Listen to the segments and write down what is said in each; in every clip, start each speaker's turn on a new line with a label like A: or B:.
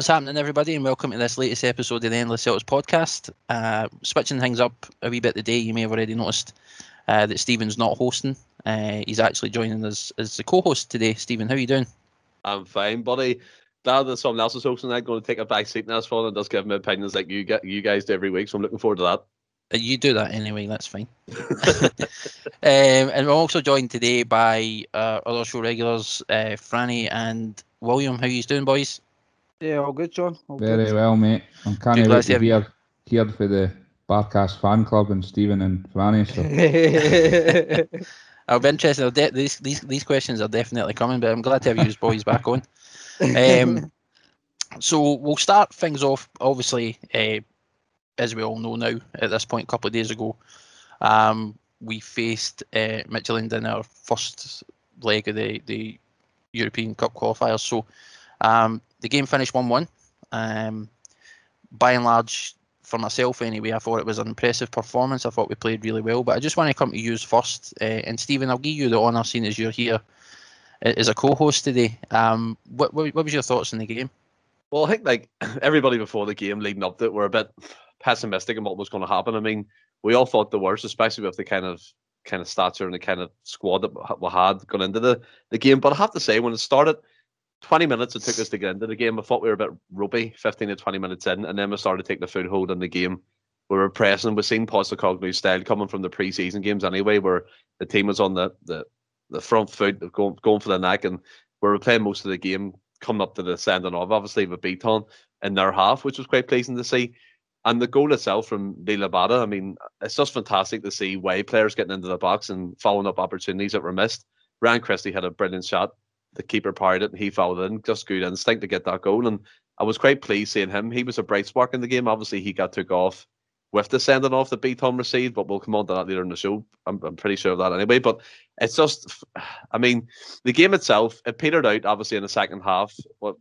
A: What's happening, everybody, and welcome to this latest episode of the Endless Celtics podcast. Uh, switching things up a wee bit today, you may have already noticed uh, that Stephen's not hosting. Uh, he's actually joining us as the co-host today. Stephen, how are you doing?
B: I'm fine, buddy. Now that someone else is hosting, I'm going to take a back seat in this one and just give my opinions like you get you guys do every week. So I'm looking forward to that.
A: Uh, you do that anyway, that's fine. um, and we're also joined today by uh, other show regulars, uh, Franny and William. How are you doing, boys?
C: Yeah, all good, John. All
D: Very
C: good.
D: well, mate. I'm kind
A: Good,
D: of
A: glad
D: wait
A: to
D: to
A: have you.
D: hear, hear for the Barkas fan club and Stephen and Franny. So
A: I'll be interested. De- these, these these questions are definitely coming, but I'm glad to have you boys back on. Um, so we'll start things off. Obviously, uh, as we all know now, at this point, a couple of days ago, um, we faced uh, Midtjylland in our first leg of the, the European Cup qualifiers. So um, the game finished 1 1. Um, by and large, for myself anyway, I thought it was an impressive performance. I thought we played really well. But I just want to come to you first. Uh, and Stephen, I'll give you the honour seeing as you're here uh, as a co host today. Um, what, what, what was your thoughts on the game?
B: Well, I think like everybody before the game leading up to it were a bit pessimistic in what was going to happen. I mean, we all thought the worst, especially with the kind of kind of stature and the kind of squad that we had going into the, the game. But I have to say, when it started, 20 minutes it took us to get into the game. I thought we were a bit ropey, 15 to 20 minutes in, and then we started taking the foothold in the game. We were pressing. We've seen Postecoglou's style coming from the preseason games anyway, where the team was on the the, the front foot, going, going for the neck, and we were playing most of the game coming up to the sending off, obviously, with Bitton in their half, which was quite pleasing to see. And the goal itself from Liel Abada, I mean, it's just fantastic to see way players getting into the box and following up opportunities that were missed. Ryan Christie had a brilliant shot. The keeper parried it and he fouled in. Just good instinct to get that goal. And I was quite pleased seeing him. He was a bright spark in the game. Obviously, he got took off with the sending off that Bitton received, but we'll come on to that later in the show. I'm, I'm pretty sure of that anyway. But it's just, I mean, the game itself, it petered out obviously in the second half. What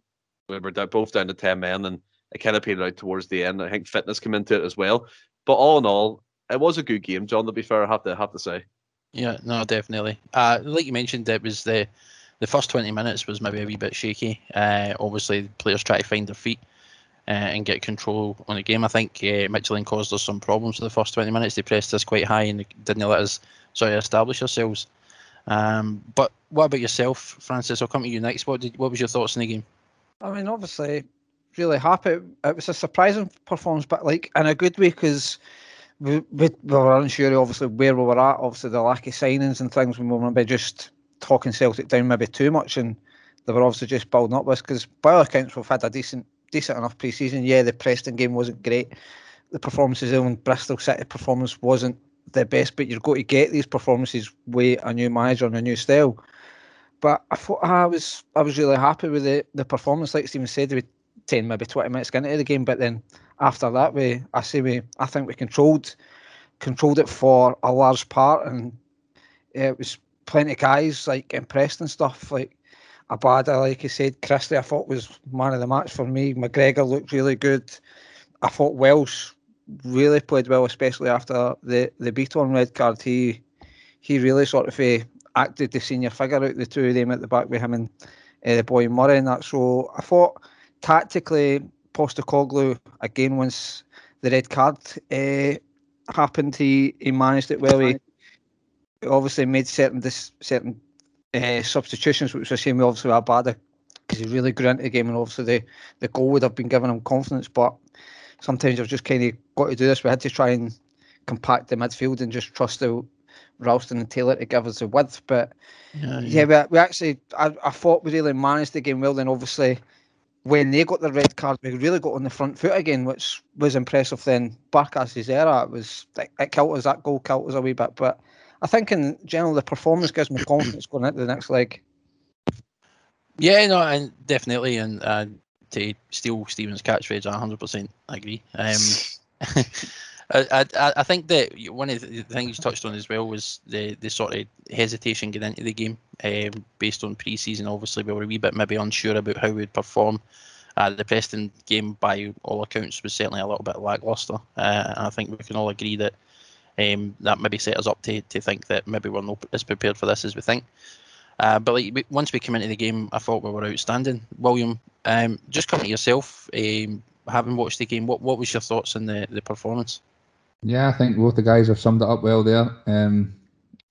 B: we were both down to 10 men and it kind of petered out towards the end. I think fitness came into it as well. But all in all, it was a good game, John. To be fair, I have to have to say.
A: Yeah, no, definitely. Uh, like you mentioned, it was the the first twenty minutes was maybe a wee bit shaky. Uh, obviously, players try to find their feet uh, and get control on the game. I think uh, Midtjylland caused us some problems for the first twenty minutes. They pressed us quite high and didn't let us sort of establish ourselves. Um, but what about yourself, Francis? I'll come to you next. What did what was your thoughts on the game?
C: I mean, obviously, really happy. It was a surprising performance, but like in a good way because we, we, we were unsure, obviously, where we were at. Obviously, the lack of signings and things, we were maybe just talking Celtic down maybe too much, and they were obviously just building up with because by all accounts, we've had a decent, decent enough pre-season. Yeah, the Preston game wasn't great. The performances in Bristol City performance wasn't the best, but you're going to get these performances with a new manager and a new style. But I thought I was I was really happy with the, the performance. Like Stephen said, we ten maybe twenty minutes into the game, but then after that, we I say we I think we controlled controlled it for a large part, and it was plenty of guys like impressed and stuff. Like Abada, like you said, Christie, I thought was man of the match for me. McGregor looked really good. I thought Welsh really played well, especially after the the Bitton red card. He he really sort of uh, acted the senior figure out the two of them at the back with him and uh, the boy Murray and that. So I thought tactically, Postecoglou again once the red card uh, happened, he he managed it well. He obviously made certain dis, certain uh, substitutions, which was a shame. with Obviously, Abada because he really grew into the game, and obviously the the goal would have been giving him confidence, but sometimes you've just kind of got to do this. We had to try and compact the midfield and just trust the Ralston and Taylor to give us the width. But
A: Yeah,
C: yeah, we, we actually, I, I thought we really managed the game well. Then obviously, when they got the red card, we really got on the front foot again, which was impressive. Then Barkas's era, it was it, it killed us. That goal killed us a wee bit, but I think in general the performance gives me confidence going into the next leg.
A: Yeah, no, and definitely, and uh, to steal Stephen's catchphrase, I 100% agree. Um, I, I, I think that one of the things you touched on as well was the, the sort of hesitation getting into the game um, based on pre-season. Obviously, we were a wee bit maybe unsure about how we'd perform. Uh, the Preston game, by all accounts, was certainly a little bit lacklustre. Uh, and I think we can all agree that um, that maybe set us up to, to think that maybe we're not as prepared for this as we think. Uh, but like once we came into the game, I thought we were outstanding. William, um, just coming to yourself, um, having watched the game, what what was your thoughts on the, the performance?
D: Yeah, I think both the guys have summed it up well there. Um,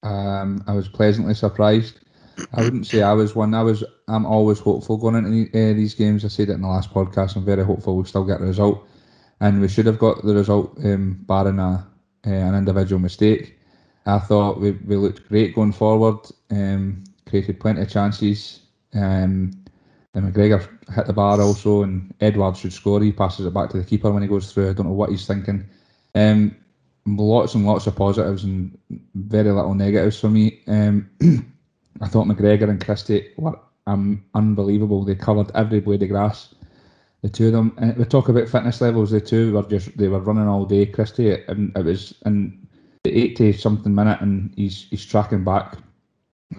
D: um, I was pleasantly surprised. I wouldn't say I was one. I was. I'm always hopeful going into uh, these games. I said it in the last podcast. I'm very hopeful we'll still get the result, and we should have got the result, um, barring a, uh, an individual mistake. I thought we, we looked great going forward. Um, created plenty of chances. Um, and McGregor hit the bar also, and Edouard should score. He passes it back to the keeper when he goes through. I don't know what he's thinking. Um, lots and lots of positives and very little negatives for me. Um, I thought McGregor and Christie were um, unbelievable. They covered every blade of grass. The two of them. And we talk about fitness levels. The two were just they were running all day. Christie and it was in the eighty something minute, and he's he's tracking back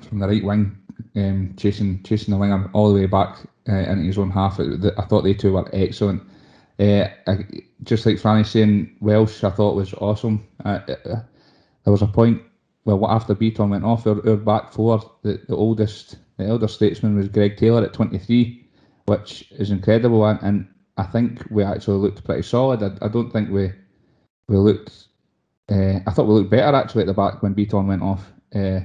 D: from the right wing, um, chasing chasing the winger all the way back uh, into his own half. I thought they two were excellent. Uh, I, just like Franny saying, Welsh I thought was awesome. Uh, there was a point, well, after Bitton went off, our, our back four, the, the oldest, the elder statesman was Greg Taylor at 23, which is incredible. And, and I think we actually looked pretty solid. I, I don't think we we looked. Uh, I thought we looked better actually at the back when Bitton went off. Uh,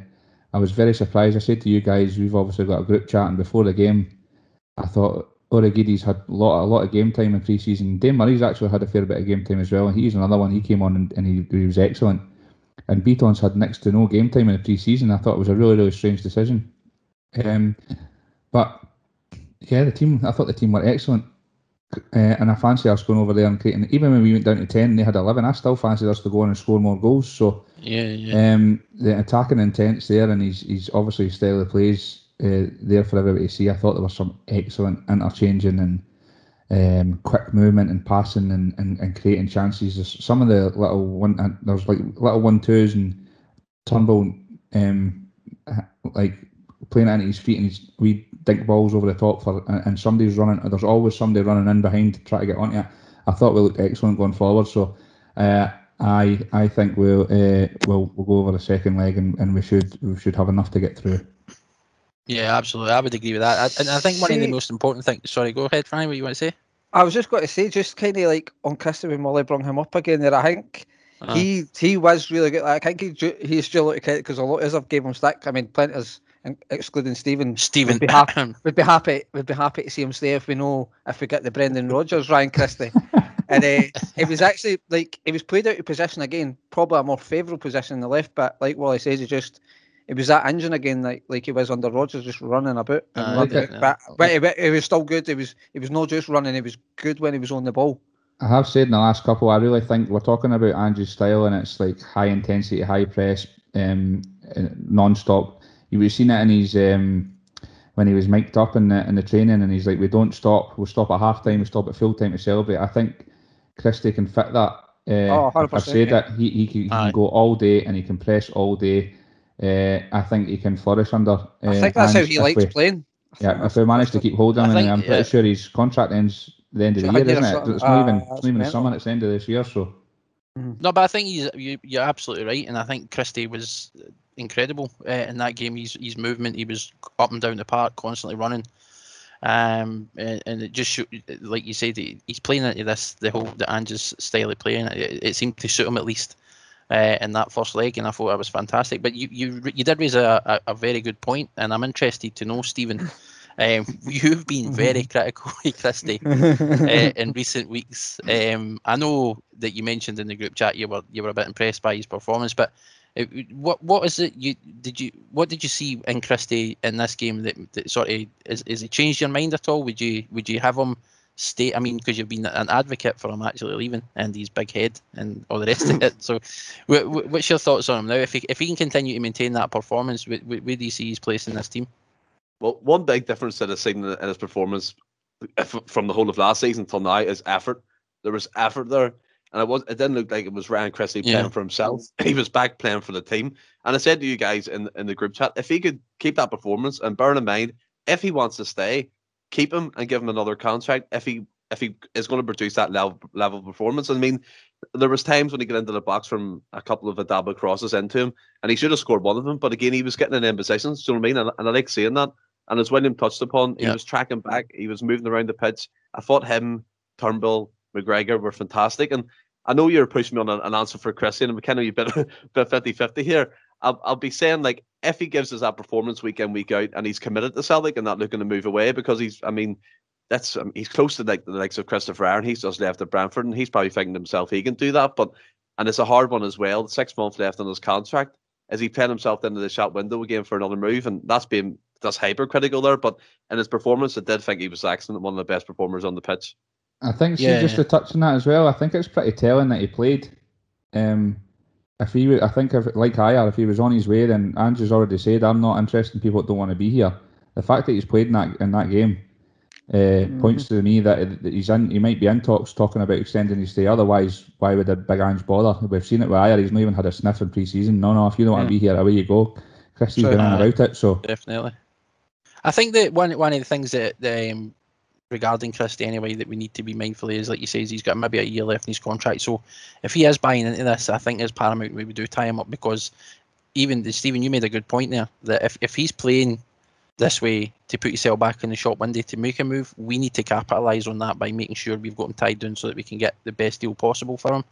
D: I was very surprised. I said to you guys, we've obviously got a group chat, and before the game, I thought Urhoghide's had a lot, a lot of game time in pre-season. Dane Murray's actually had a fair bit of game time as well, and he's another one. He came on and, and he, he was excellent. And Bitton's had next to no game time in the pre-season. I thought it was a really, really strange decision. Um, but yeah, the team. I thought the team were excellent, uh, and I fancy us going over there and creating. Even when we went down to ten, they had eleven. I still fancied us to go on and score more goals. So
A: Yeah, yeah.
D: um, the attacking intent's there, and he's he's obviously style of plays uh, there for everybody to see. I thought there was some excellent interchanging and um, quick movement and passing and, and, and creating chances. There's some of the little one, and there was like little one twos and Turnbull, um, like playing it into his feet and he's we dink balls over the top for, and, and somebody's running. There's always somebody running in behind to try to get onto it. I thought we looked excellent going forward. So. Uh, I I think we'll uh, we'll we'll go over the second leg and, and we should we should have enough to get through.
A: Yeah, absolutely. I would agree with that. I, and I think one of the most important things. Sorry, go ahead, Franny. What you want to say?
C: I was just going to say, just kind of like on Christie when Molly brought him up again there, I think
A: Uh,
C: he he was really good. I think he, he's still out of credit because a lot of us have gave him stick. I mean, plenty of us, in- excluding Stephen,
A: Stephen.
C: would be happy, would be happy would be happy to see him stay if we know if we get the Brendan Rodgers Ryan Christie. and uh, it was actually like he was played out of position again, probably a more favourable position in the left. But like Wally says, he just it was that engine again, like like he was under Rodgers, just running about. And
A: Aye,
C: running
A: definitely.
C: about. But, but, but he was still good. It was he was not just running. It was good when he was on the ball.
D: I have said in the last couple, I really think we're talking about Ange's style and it's like high intensity, high press, um, non stop. You would have seen it in his um, when he was mic'd up in the in the training and he's like, we don't stop. We'll stop at half time. We stop at full time to celebrate. I think Christie can fit that. Uh,
C: Oh, 100%,
D: I've said
C: yeah.
D: that he he can, he can go all day and he can press all day. Uh, I think he can flourish under. Uh,
C: I think that's how he likes
D: we-
C: playing. I
D: Yeah, if
C: that's-
D: we manage to keep hold of
A: I
D: him,
A: think,
D: and I'm pretty
A: yeah.
D: sure his contract ends the end of the year,
C: get a
D: isn't it? It's not even it's not even
C: mental.
D: summer. It's the end of this year, so
A: No, but I think he's you, you're absolutely right, and I think Christie was incredible uh, in that game. His his movement, he was up and down the park, constantly running, um, and, and it just like you said, he- he's playing into this the whole the Ange's style of playing. It, it seemed to suit him at least uh, in that first leg, and I thought that was fantastic. But you you you did raise a, a, a very good point, and I'm interested to know, Stephen. Um, you've been very critical of Christie uh, in recent weeks. Um, I know that you mentioned in the group chat you were you were a bit impressed by his performance, but uh, what what is it you did you what did you see in Christie in this game that, that sort of is, is it changed your mind at all? Would you would you have him stay? I mean, because you've been an advocate for him actually leaving and his big head and all the rest of it. So, wh- wh- what's your thoughts on him now? If he if he can continue to maintain that performance, wh- wh- where do you see his place in this team?
B: Well, one big difference that I've seen in his performance from the whole of last season till now is effort. There was effort there, and it was it didn't look like it was Ryan Christie
A: Yeah.
B: playing for himself. He was back playing for the team. And I said to you guys in in the group chat, if he could keep that performance and bear in mind, if he wants to stay, keep him and give him another contract. If he if he is going to produce that level level of performance, I mean, there was times when he got into the box from a couple of Abada crosses into him, and he should have scored one of them. But again, he was getting in positions. Do you know what I mean? And, and I like seeing that. And as William touched upon, he
A: Yeah.
B: was tracking back, he was moving around the pitch. I thought him, Turnbull, McGregor were fantastic. And I know you're pushing me on an, an answer for Christian, and we kind of a bit, bit 50-50 here. I'll, I'll be saying like if he gives us that performance week in week out, and he's committed to Celtic and not looking to move away because he's, I mean, that's um, he's close to like the likes of Christopher Ajer. He's just left at Brentford, and he's probably thinking to himself he can do that. But and it's a hard one as well. Six months left on his contract. Is he playing himself into the shop window again for another move? And that's been that's hypercritical there. But in his performance, I did think he was excellent, one of the best performers on the pitch.
D: I think see,
A: Yeah.
D: just to touch on that as well. I think it's pretty telling that he played. Um, if he, I think if like I are, if he was on his way, then Ange's already said I'm not interested in people that don't want to be here. The fact that he's played in that in that game uh, points to me that, that he's in. He might be in talks talking about extending his stay. Otherwise, why would the big Ange bother? We've seen it with Ajer. He's not even had a sniff in pre-season. No, no. If you don't want to be here, away you go. Christie's
C: So,
D: been on
A: uh,
D: about it. So
A: definitely. I think that one one of the things that um, regarding Christie anyway that we need to be mindful of is like you say, he's got maybe a year left in his contract. So if he is buying into this, I think it's paramount we do tie him up because even Stephen, you made a good point there that if, if he's playing this way to put yourself back in the shop window to make a move, we need to capitalise on that by making sure we've got him tied down so that we can get the best deal possible for him.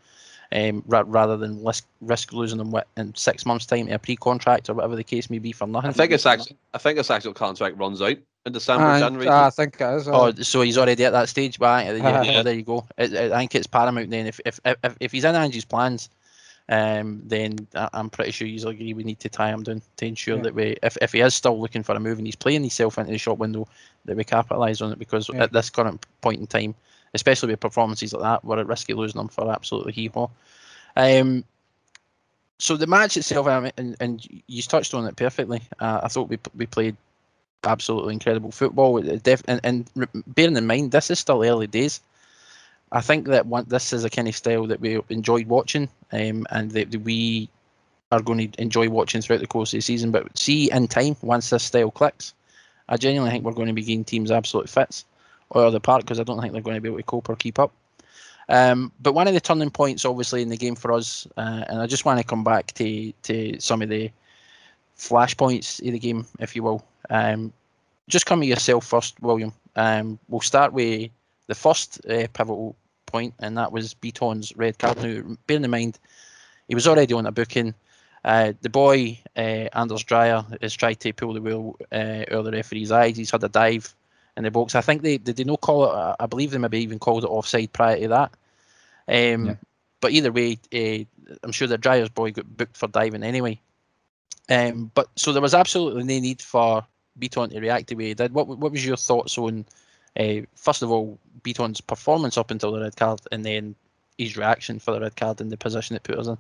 A: Um, ra- rather than risk, risk losing them in six months' time to a pre-contract or whatever the case may be for nothing.
B: I think his actual, I think his actual contract runs out in December,
C: Aye,
B: January.
C: I think it is.
A: Oh,
C: aye.
A: so he's already at that stage, but aye, yeah,
B: Yeah.
A: well, there you go. It, it- I think it's paramount then. If if if, if he's in Ange's plans, um, then I- I'm pretty sure he's agree we need to tie him down to ensure
C: Yeah.
A: that we, if, if he is still looking for a move and he's playing himself into the shop window, that we capitalise on it because
C: Yeah.
A: at this current point in time, especially with performances like that, we're at risk of losing them for absolutely hee haw. Um, so the match itself, and, and you touched on it perfectly. Uh, I thought we we played absolutely incredible football. And, and bearing in mind, this is still early days. I think that one, this is a kind of style that we enjoyed watching, um, and that that we are going to enjoy watching throughout the course of the season. But see, in time, once this style clicks, I genuinely think we're going to be getting teams absolute fits or the park because I don't think they're going to be able to cope or keep up. Um, but one of the turning points, obviously, in the game for us, uh, and I just want to come back to to some of the flashpoints of the game, if you will. Um, just come to yourself first, William. Um, we'll start with the first uh, pivotal point, and that was Bitton's red card. Now, bearing in mind, he was already on a booking. Uh, the boy, uh, Anders Dreyer, has tried to pull the wheel uh, out of the referee's eyes. He's had a dive in the box. I think they did they not call it. I believe they maybe even called it offside prior to that. Um,
D: Yeah.
A: But either way, uh, I'm sure the Dreyer's boy got booked for diving anyway. Um, but so there was absolutely no need for Bitton to react the way he did. What what was your thoughts on, uh, first of all, Bitton's performance up until the red card, and then his reaction for the red card and the position it put us in?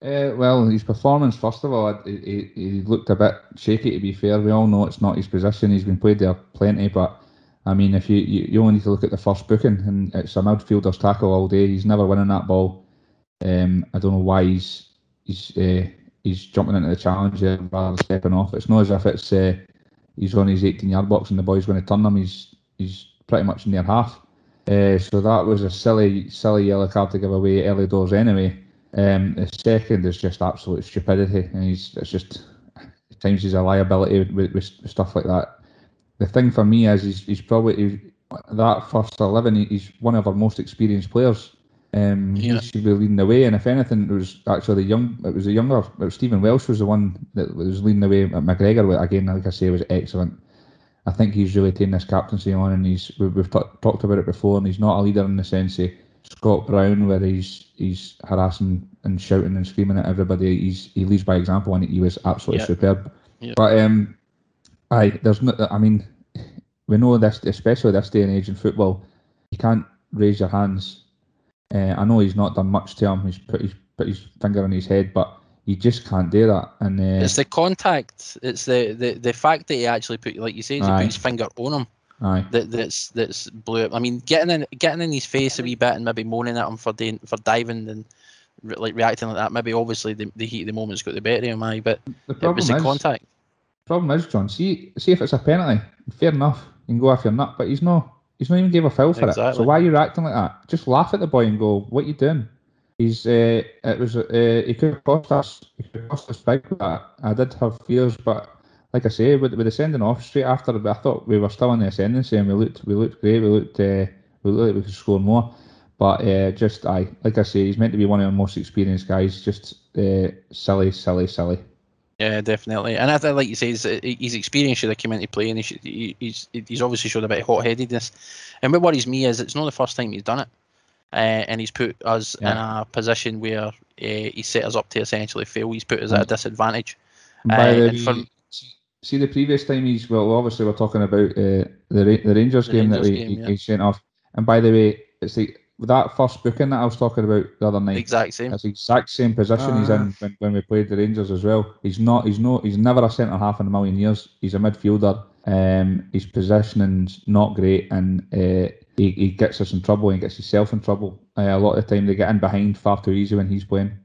D: Uh, well, his performance, first of all, he, he, looked a bit shaky. To be fair, we all know it's not his position. He's been played there plenty, but I mean, if you, you you only need to look at the first booking, and it's a midfielder's tackle all day. He's never winning that ball. Um, I don't know why he's he's uh, he's jumping into the challenge there rather than stepping off. It's not as if it's uh, he's on his 18 yard box and the boy's going to turn him. He's he's pretty much near half. So that was a silly silly yellow card to give away early doors anyway. Um, the second is just absolute stupidity, and he's it's just at times he's a liability with, with, stuff like that. The thing for me is he's, he's probably he's, that first eleven. He's one of our most experienced players. Um,
A: Yeah.
D: He should be leading the way, and if anything, it was actually the young. It was the younger. It was Stephen Welsh was the one that was leading the way. At McGregor, again, like I say, was excellent. I think he's really taken this captaincy on, and he's we, we've ta- talked about it before, and he's not a leader in the sense of Scott Brown, where he's he's harassing and shouting and screaming at everybody. He's he leads by example, and he was absolutely
A: Yeah.
D: superb.
A: Yeah.
D: But um, I there's no. I mean, we know this, especially this day and age in football, you can't raise your hands. Uh, I know he's not done much to him. He's put his put his finger on his head, but you just can't do that. And uh,
A: It's the contact. It's the, the, the fact that he actually put, like you say, he
D: Aye.
A: put his finger on him.
D: Aye,
A: That that's that's blew up. I mean, getting in getting in his face a wee bit and maybe moaning at him for doing, for diving and re- like reacting like that. Maybe obviously the, the heat of the moment's got the better of him. Aye, but
D: the
A: it
D: problem
A: was
D: is
A: the contact.
D: problem is John. See see if it's a penalty, fair enough. You can go off your nut, but he's not. He's not even gave a foul for it. So why are you acting like that? Just laugh at the boy and go, "What you doing?" He's uh, it was uh, he could have cost us he could have cost us big. But I did have fears, but like I say, with, with the sending off straight after, but I thought we were still in the ascendancy and we looked we looked great. We looked uh, we looked like we could score more. But uh, just I like I say, he's meant to be one of the most experienced guys. Just uh, silly, silly, silly.
A: Yeah, definitely. And I like you say, his, his experience should have come into play, and he he's he's obviously showed a bit of hot headedness. And what worries me is it's not the first time he's done it, uh, and he's put us yeah. in a position where uh, he set us up to essentially fail. He's put us at a disadvantage.
D: By uh, the, see the previous time he's well, obviously we're talking about uh, the the Rangers the game Rangers that we, game, yeah. he sent off. And by the way, it's like that first booking that I was talking about the other night.
A: Exact same.
D: That's the exact same position uh, he's in ah. when, when we played the Rangers as well. He's not. He's no. He's never a centre half in a million years. He's a midfielder. Um, his positioning's not great, and uh, he, he gets us in trouble and gets himself in trouble. Uh, a lot of the time, they get in behind far too easy when he's playing.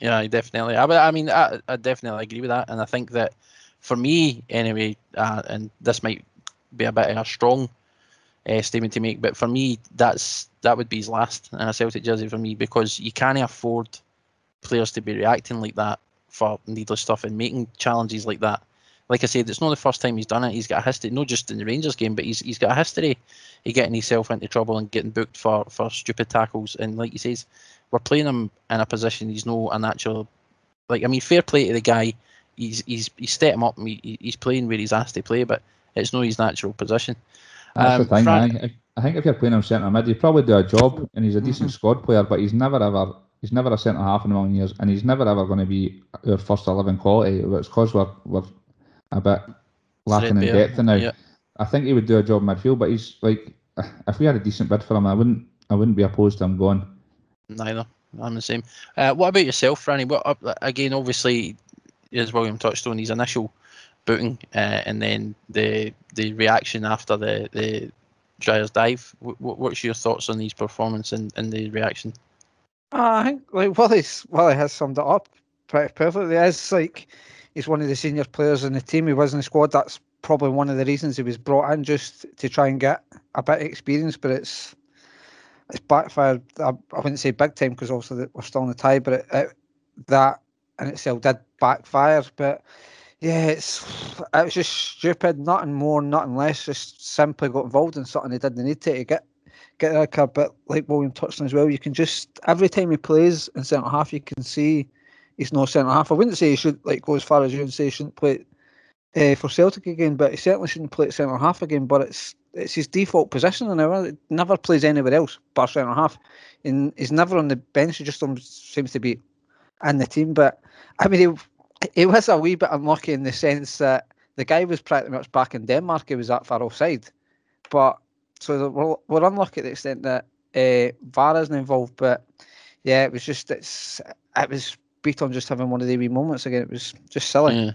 A: Yeah, definitely. I, I mean, I, I definitely agree with that, and I think that for me, anyway, uh, and this might be a bit of a strong uh, statement to make. But for me, that's that would be his last in a Celtic jersey for me because you can't afford players to be reacting like that for needless stuff and making challenges like that. Like I said, it's not the first time he's done it. He's got a history, not just in the Rangers game, but he's he's got a history of getting himself into trouble and getting booked for for stupid tackles. And like he says, we're playing him in a position he's no a natural. Like I mean, fair play to the guy. He's he's he's set him up. He, he's playing where he's asked to play, but it's not his natural position.
D: That's um, the thing. Frank, I, I think if you're playing him centre mid, he'd probably do a job, and he's a decent mm-hmm. squad player, but he's never ever he's never a centre half in a million years, and he's never ever going to be our first eleven quality. It's because we're we're a bit lacking in depth now. Yeah. I think he would do a job midfield, but he's like, if we had a decent bid for him, I wouldn't I wouldn't be opposed to him going.
A: Neither. I'm the same. Uh, what about yourself, Franny? What again? Obviously, as William touched on, his initial booting, uh, and then the the reaction after the the Dreyer's dive. W- what's your thoughts on these performance and, and the reaction?
C: Uh, I think like Willie Willie has summed it up pretty perfectly. As like he's one of the senior players in the team. He was in the squad. That's probably one of the reasons he was brought in just to try and get a bit of experience. But it's it's backfired. I, I wouldn't say big time because also we're still in the tie, but it, it, that in itself did backfire. But yeah, it's it was just stupid. Nothing more, nothing less. Just simply got involved in something they didn't need to to get get that card. But like William touched on as well, you can just every time he plays in centre half, you can see he's no centre half. I wouldn't say he should like go as far as you and say he shouldn't play uh, for Celtic again, but he certainly shouldn't play centre half again. But it's it's his default position, and he never plays anywhere else but centre half. And he's never on the bench. He just seems to be in the team. But I mean, he it was a wee bit unlucky in the sense that the guy was pretty much back in Denmark. He was that far offside, but so we're, we're unlucky to the extent that uh, VAR isn't involved. But yeah, it was just it's it was Bitton just having one of the wee moments again. It was just silly.
A: Yeah.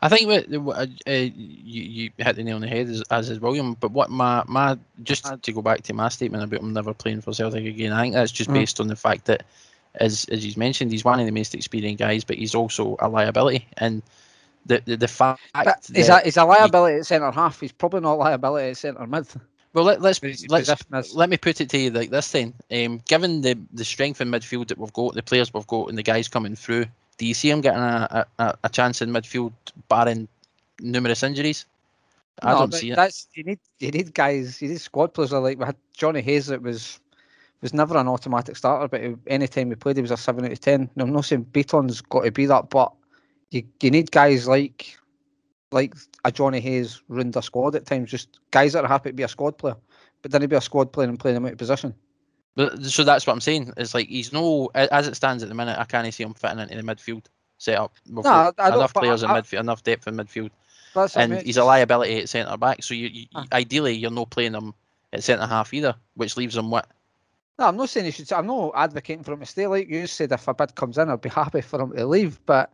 A: I think what, uh, uh, you, you hit the nail on the head as, as is William. But what my my just to go back to my statement about him never playing for Celtic again, I think that's just mm. based on the fact that as as he's mentioned, he's one of the most experienced guys, but he's also a liability. And the the, the fact
C: that he's a, a liability he, at centre half. He's probably not a liability at centre mid.
A: Well, let, us let's let me put it to you like this then. Um, given the the strength in midfield that we've got, the players we've got, and the guys coming through, do you see him getting a, a, a chance in midfield, barring numerous injuries? I no, don't see
C: it. you need you need guys, you need squad players like we had Johnny Hayes that was was never an automatic starter, but any time he played, he was a seven out of ten. Now, I'm not saying Bitton's got to be that, but you, you need guys like like a Johnny Hayes ruined a squad at times. Just guys that are happy to be a squad player, but then he be a squad player and playing him out of position.
A: But so that's what I'm saying. It's like he's no as it stands at the minute. I can't see him fitting into the midfield setup. We've no, enough players I, in midfield, enough depth in midfield, and he's a liability at centre back. So you, you uh. ideally you're not playing him at centre half either, which leaves him what
C: no, I'm not saying he should. I'm not advocating for him to stay. Like you said, if a bid comes in, I'd be happy for him to leave. But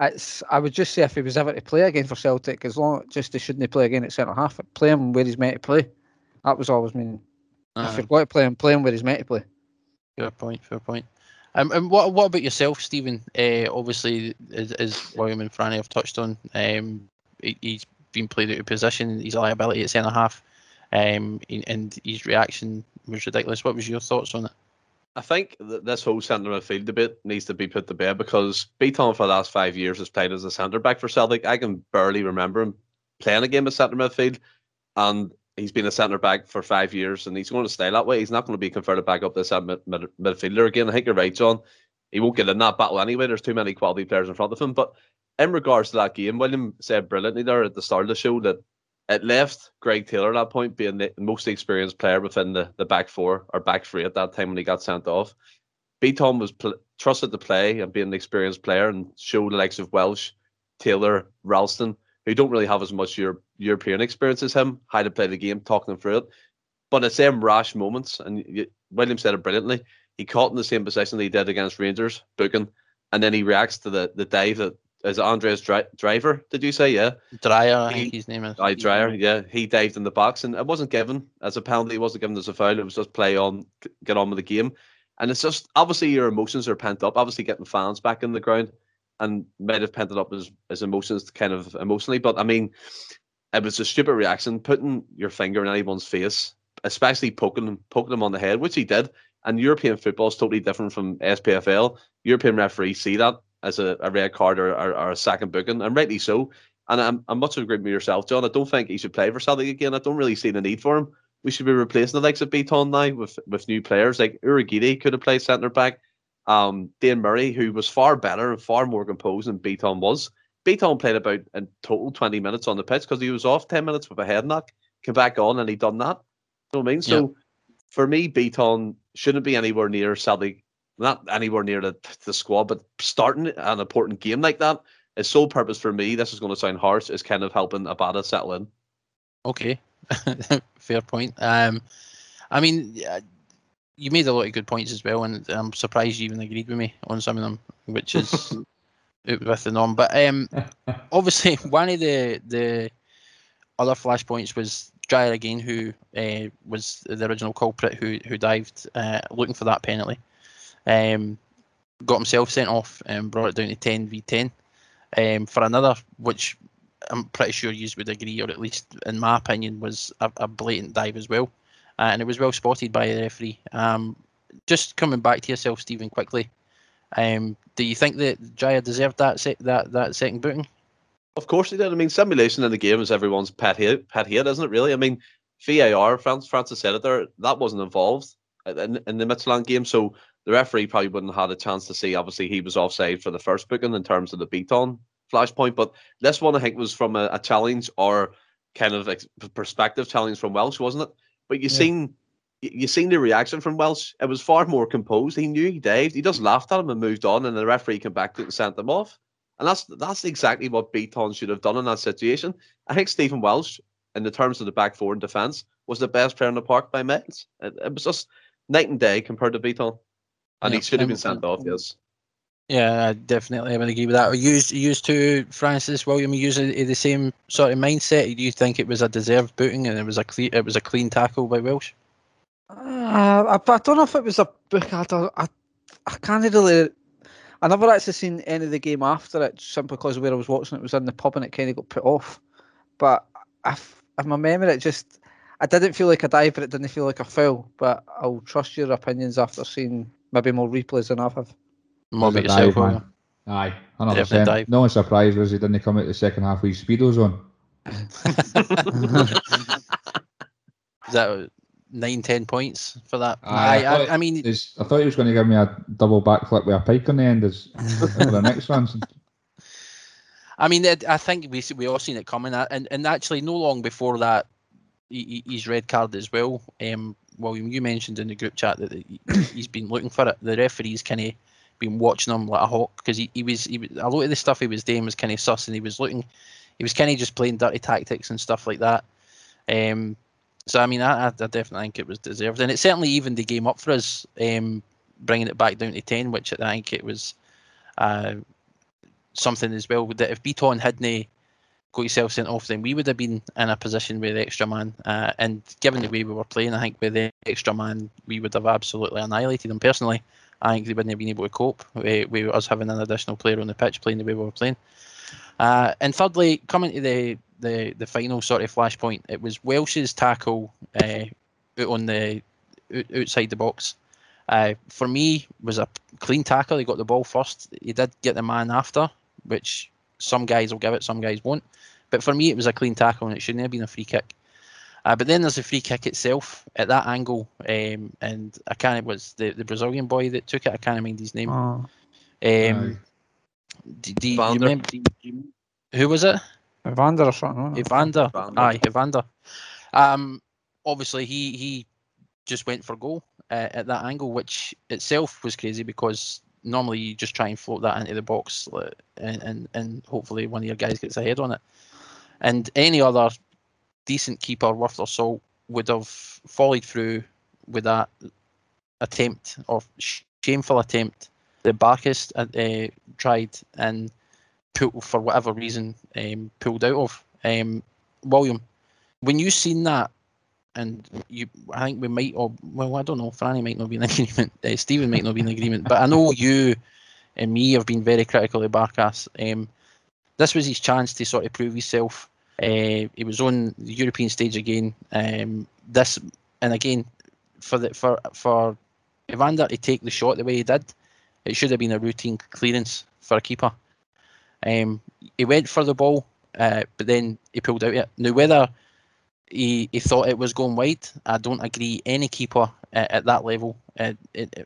C: it's. I would just say if he was ever to play again for Celtic, as long just he shouldn't he play again at centre half. Play him where he's meant to play. That was always mean. Uh, if you're going to play him, play him where he's meant to play.
A: Fair point. Fair point. Um, and what what about yourself, Stephen? Uh, obviously, as, as William and Franny have touched on, um, he, has been played out of position. He's a liability at centre half, um, and his reaction was ridiculous. What was your thoughts on it?
B: I think that this whole centre midfield debate needs to be put to bed because Bitton for the last five years has played as a centre back for Celtic. I can barely remember him playing a game of centre midfield, and he's been a centre back for five years, and he's going to stay that way. He's not going to be converted back up to mid, mid, midfielder again. I think you're right, John. He won't get in that battle anyway. There's too many quality players in front of him. But in regards to that game, William said brilliantly there at the start of the show that it left Greg Taylor at that point being the most experienced player within the, the back four or back three at that time when he got sent off. Bitton was pl- trusted to play and being an experienced player and show the likes of Welsh, Taylor, Ralston, who don't really have as much Euro- European experience as him, how to play the game, talking them through it. But it's them rash moments, and you, William said it brilliantly. He caught in the same position that he did against Rangers, booking, and then he reacts to the, the dive that is Andreas Dri- Driver, did you say? Yeah.
A: Dreyer, I think his name is.
B: I Dreyer, yeah. He dived in the box and it wasn't given as a penalty, it wasn't given as a foul. It was just play on, get on with the game. And it's just obviously your emotions are pent up, obviously getting fans back in the ground and might have pent it up as, as emotions kind of emotionally. But I mean, it was a stupid reaction, putting your finger in anyone's face, especially poking him, poking him on the head, which he did. And European football is totally different from SPFL. European referees see that as a, a red card or, or, or, a second booking, and rightly so. And I'm, I'm much agreed with yourself, John. I don't think he should play for Celtic again. I don't really see the need for him. We should be replacing the likes of Bitton now with, with new players like Urhoghide could have played centre back. Um, Dane Murray, who was far better and far more composed than Bitton was. Bitton played about in total 20 minutes on the pitch because he was off 10 minutes with a head knock, came back on and he done that. You know what I mean? So yep. for me, Bitton shouldn't be anywhere near Celtic not anywhere near the, the squad, but starting an important game like that is sole purpose for me, this is going to sound harsh, is kind of helping Abada settle in.
A: Okay, fair point. Um, I mean, you made a lot of good points as well, and I'm surprised you even agreed with me on some of them, which is with the norm. But um, obviously, one of the the other flashpoints was Dreyer again, who uh, was the original culprit who who dived uh, looking for that penalty. Um, got himself sent off and brought it down to 10 v 10 um, for another, which I'm pretty sure you would agree, or at least in my opinion, was a, a blatant dive as well. Uh, and it was well spotted by the referee. Um, just coming back to yourself, Stephen, quickly. Um, do you think that Jaya deserved that se- that that second booting?
B: Of course he did. I mean, simulation in the game is everyone's pet hate, pet hate, isn't it? Really. I mean, VAR. Francis, Francis said it there. That wasn't involved in, in the Midtjylland game, so the referee probably wouldn't have had a chance to see. Obviously, he was offside for the first booking in terms of the Bitton flashpoint, but this one I think was from a, a challenge or kind of like perspective challenge from Welsh, wasn't it? But you yeah. seen you seen the reaction from Welsh. It was far more composed. He knew he dived. He just laughed at him and moved on, and the referee came back to it and sent them off. And that's that's exactly what Bitton should have done in that situation. I think Stephen Welsh, in the terms of the back four and defence, was the best player in the park by miles. It, it was just night and day compared to Bitton and he should have been sent off. Yes.
A: Yeah, definitely. I would agree with that. Used used to Francis William using the same sort of mindset. Do you think it was a deserved booting and it was a clean it was a clean tackle by Welsh?
C: Uh, I, I don't know if it was a book. I, don't, I, I can't really. I never actually seen any of the game after it, simply because where I was watching it was in the pub and it kind of got put off. But if, if my memory, it just I didn't feel like a dive, but it didn't feel like a foul. But I'll trust your opinions after seeing maybe more replays than I've have.
A: More about yourself, dive,
D: Aye, 100%. No one surprised was he didn't come out the second half with speedos on.
A: Is that nine, ten points for that?
D: Aye, I, I, I mean, I thought he was going to give me a double backflip with a pike on the end as the next one.
A: I mean, I think we we all seen it coming, and and actually, no long before that, he, he's red card as well. Um, William, you mentioned in the group chat that he's been looking for it. The referees kind of been watching him like a hawk because he, he was he was a lot of the stuff he was doing was kind of sus and he was looking he was kind of just playing dirty tactics and stuff like that. Um, so I mean, I, I definitely think it was deserved, and it certainly evened the game up for us, um, bringing it back down to ten, which I think it was uh, something as well that if Bitton hadn't got yourself sent off, then we would have been in a position with extra man. Uh, and given the way we were playing, I think with the extra man, we would have absolutely annihilated them. Personally, I think they wouldn't have been able to cope with, with us having an additional player on the pitch playing the way we were playing. Uh, and thirdly, coming to the, the, the final sort of flashpoint, it was Welsh's tackle uh, out on the outside the box. Uh, for me, was a clean tackle. He got the ball first. He did get the man after, which some guys will give it, some guys won't. But for me, it was a clean tackle and it shouldn't have been a free kick. Uh, but then there's the free kick itself at that angle, um, and I can't. It was the, the Brazilian boy that took it. I can't mind his name.
C: Oh,
A: Um, do, do you remember? do you- who was it?
C: Evander or something.
A: Evander.
B: Evander.
A: Aye, Evander. Um, obviously he he just went for goal uh, at that angle, which itself was crazy because normally you just try and float that into the box and, and and hopefully one of your guys gets ahead on it. And any other decent keeper worth their salt would have followed through with that attempt or shameful attempt that Barkas uh, uh, tried and pulled for whatever reason um, pulled out of. Um, William, when you seen that, and you, I think we might, or well, I don't know, Franny might not be in agreement, uh, Stephen might not be in agreement, but I know you and me have been very critical of Barkas. Um, this was his chance to sort of prove himself. Uh, he was on the European stage again. Um, this and again for the for for Evander to take the shot the way he did, it should have been a routine clearance for a keeper. Um, he went for the ball, uh, but then he pulled out it. Now whether he, he thought it was going wide, I don't agree. Any keeper at, at that level, uh,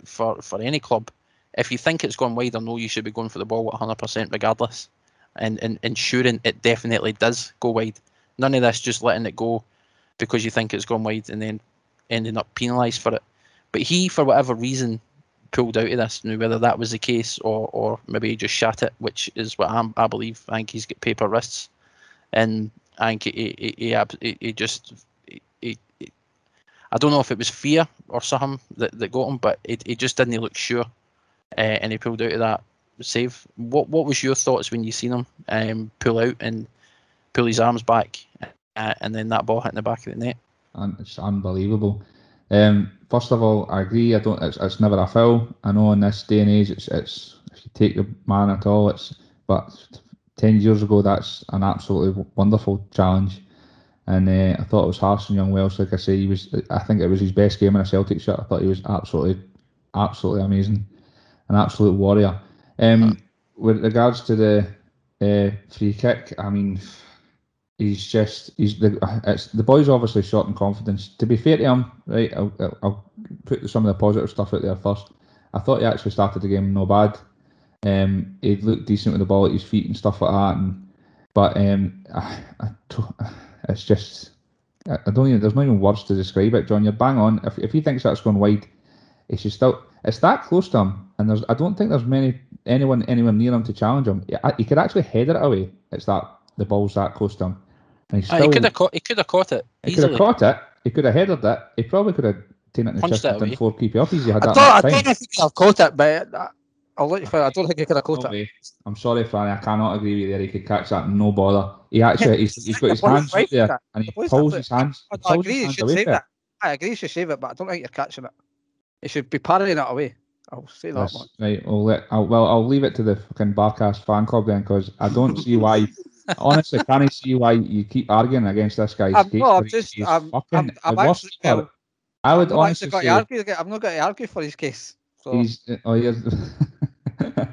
A: for for any club, if you think it's gone wide, I know you should be going for the ball 100% regardless, and, and ensuring it definitely does go wide. None of this just letting it go because you think it's gone wide and then ending up penalised for it. But he, for whatever reason, pulled out of this. Now, whether that was the case or, or maybe he just shat it, which is what I'm, I believe. I think he's got paper wrists, and I think he, he, he just he- I don't know if it was fear or something that, that got him, but it, he just didn't look sure, uh, and he pulled out of that save. What what was your thoughts when you seen him um, pull out and pull his arms back, uh, and then that ball hitting the back of the net?
D: it's unbelievable. Um, first of all, I agree. I don't. It's, it's never a foul. I know in this day and age, it's it's if you take the man at all, it's. But ten years ago, that's an absolutely wonderful challenge, and uh, I thought it was harsh on young Welsh. Like I say, he was. I think it was his best game in a Celtic shirt. I thought he was absolutely, absolutely amazing, an absolute warrior. Um, with regards to the uh, free kick, I mean, he's just he's the it's the boy's obviously short in confidence. To be fair to him, right, I'll, I'll- I'll put some of the positive stuff out there first. I thought he actually started the game no bad. Um, he looked decent with the ball at his feet and stuff like that. And but um, I, I to- it's just I, I don't even there's not even words to describe it. John, you're bang on. If if he thinks that's gone wide, he should still. It's that close to him, and there's I don't think there's many anyone anywhere near him to challenge him. He, he could actually head it away. It's that the ball's that close to him. And still,
A: he could have caught. He could have caught it
D: he could have caught it. He could have headed it. He probably could have taken it in the
A: Punched
D: chest and
A: away.
D: four keep off easy. Had
C: I
D: that
C: don't, I don't
D: time.
C: know if he could have caught it, but uh, I'll let you find. I don't think he could have caught
D: No
C: it.
D: I'm sorry, Franny. I cannot agree with you there. He could catch that, no bother. He actually, he's, he's got his hands
C: right
D: there
C: there.
D: and he
C: The
D: pulls his hands.
C: I, I agree you should save
D: it.
C: it. I agree you should save it, but I don't think you're catching it. You should be parrying it away. I'll say that
D: Yes,
C: much.
D: right. I'll let. I'll, well, I'll leave it to the fucking Barkas fan club then, because I don't see why. honestly, can I see why you keep arguing against this guy's
C: I'm,
D: case?
C: no, I'm just. I'm, I'm, I'm
D: worst
C: actually. Well,
D: I would
C: I'm
D: honestly say
C: argue. I'm not going to argue for his case. So
D: he's. Uh, oh, yes.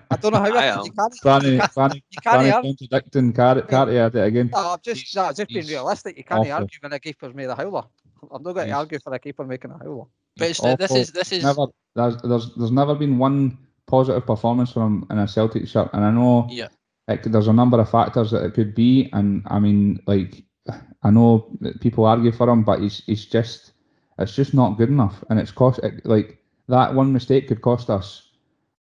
C: I don't know how
B: I
C: you,
B: am.
C: you can't.
D: Franny,
C: you can't,
D: Franny,
C: you can't
D: Franny
C: argue.
D: contradicting Car- Carty at it again.
C: No, I'm just,
D: He's-
C: no, just being realistic. You can't
D: awful.
C: argue when a keeper's made a howler. I'm not going to argue for a keeper making a howler.
A: But it's, this is this is
D: never there's, there's there's never been one positive performance from him in a Celtic shirt, and I know
A: Yeah.
D: it, there's a number of factors that it could be, and I mean like I know people argue for him, but he's he's just it's just not good enough, and it's cost it, like that one mistake could cost us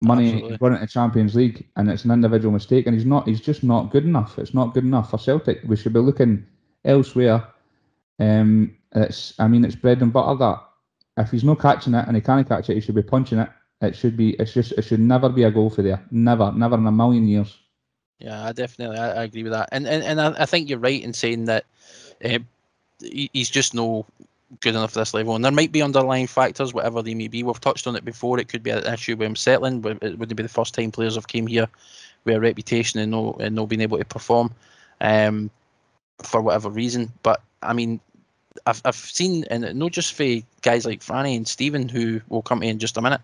D: money going into Champions League, and it's an individual mistake, and he's not he's just not good enough. It's not good enough for Celtic. We should be looking elsewhere. Um, it's I mean it's bread and butter that if he's not catching it and he can't catch it, he should be punching it. It should be. It's just. It should never be a goal for there. Never. Never in a million years.
A: Yeah, I definitely I, I agree with that, and and, and I, I think you're right in saying that uh, he's just no good enough for this level, and there might be underlying factors, whatever they may be. We've touched on it before. It could be an issue with him settling, it wouldn't be the first time players have came here with a reputation and no and no being able to perform, um, for whatever reason. But I mean, I've I've seen and not just for guys like Franny and Stephen who will come in just a minute.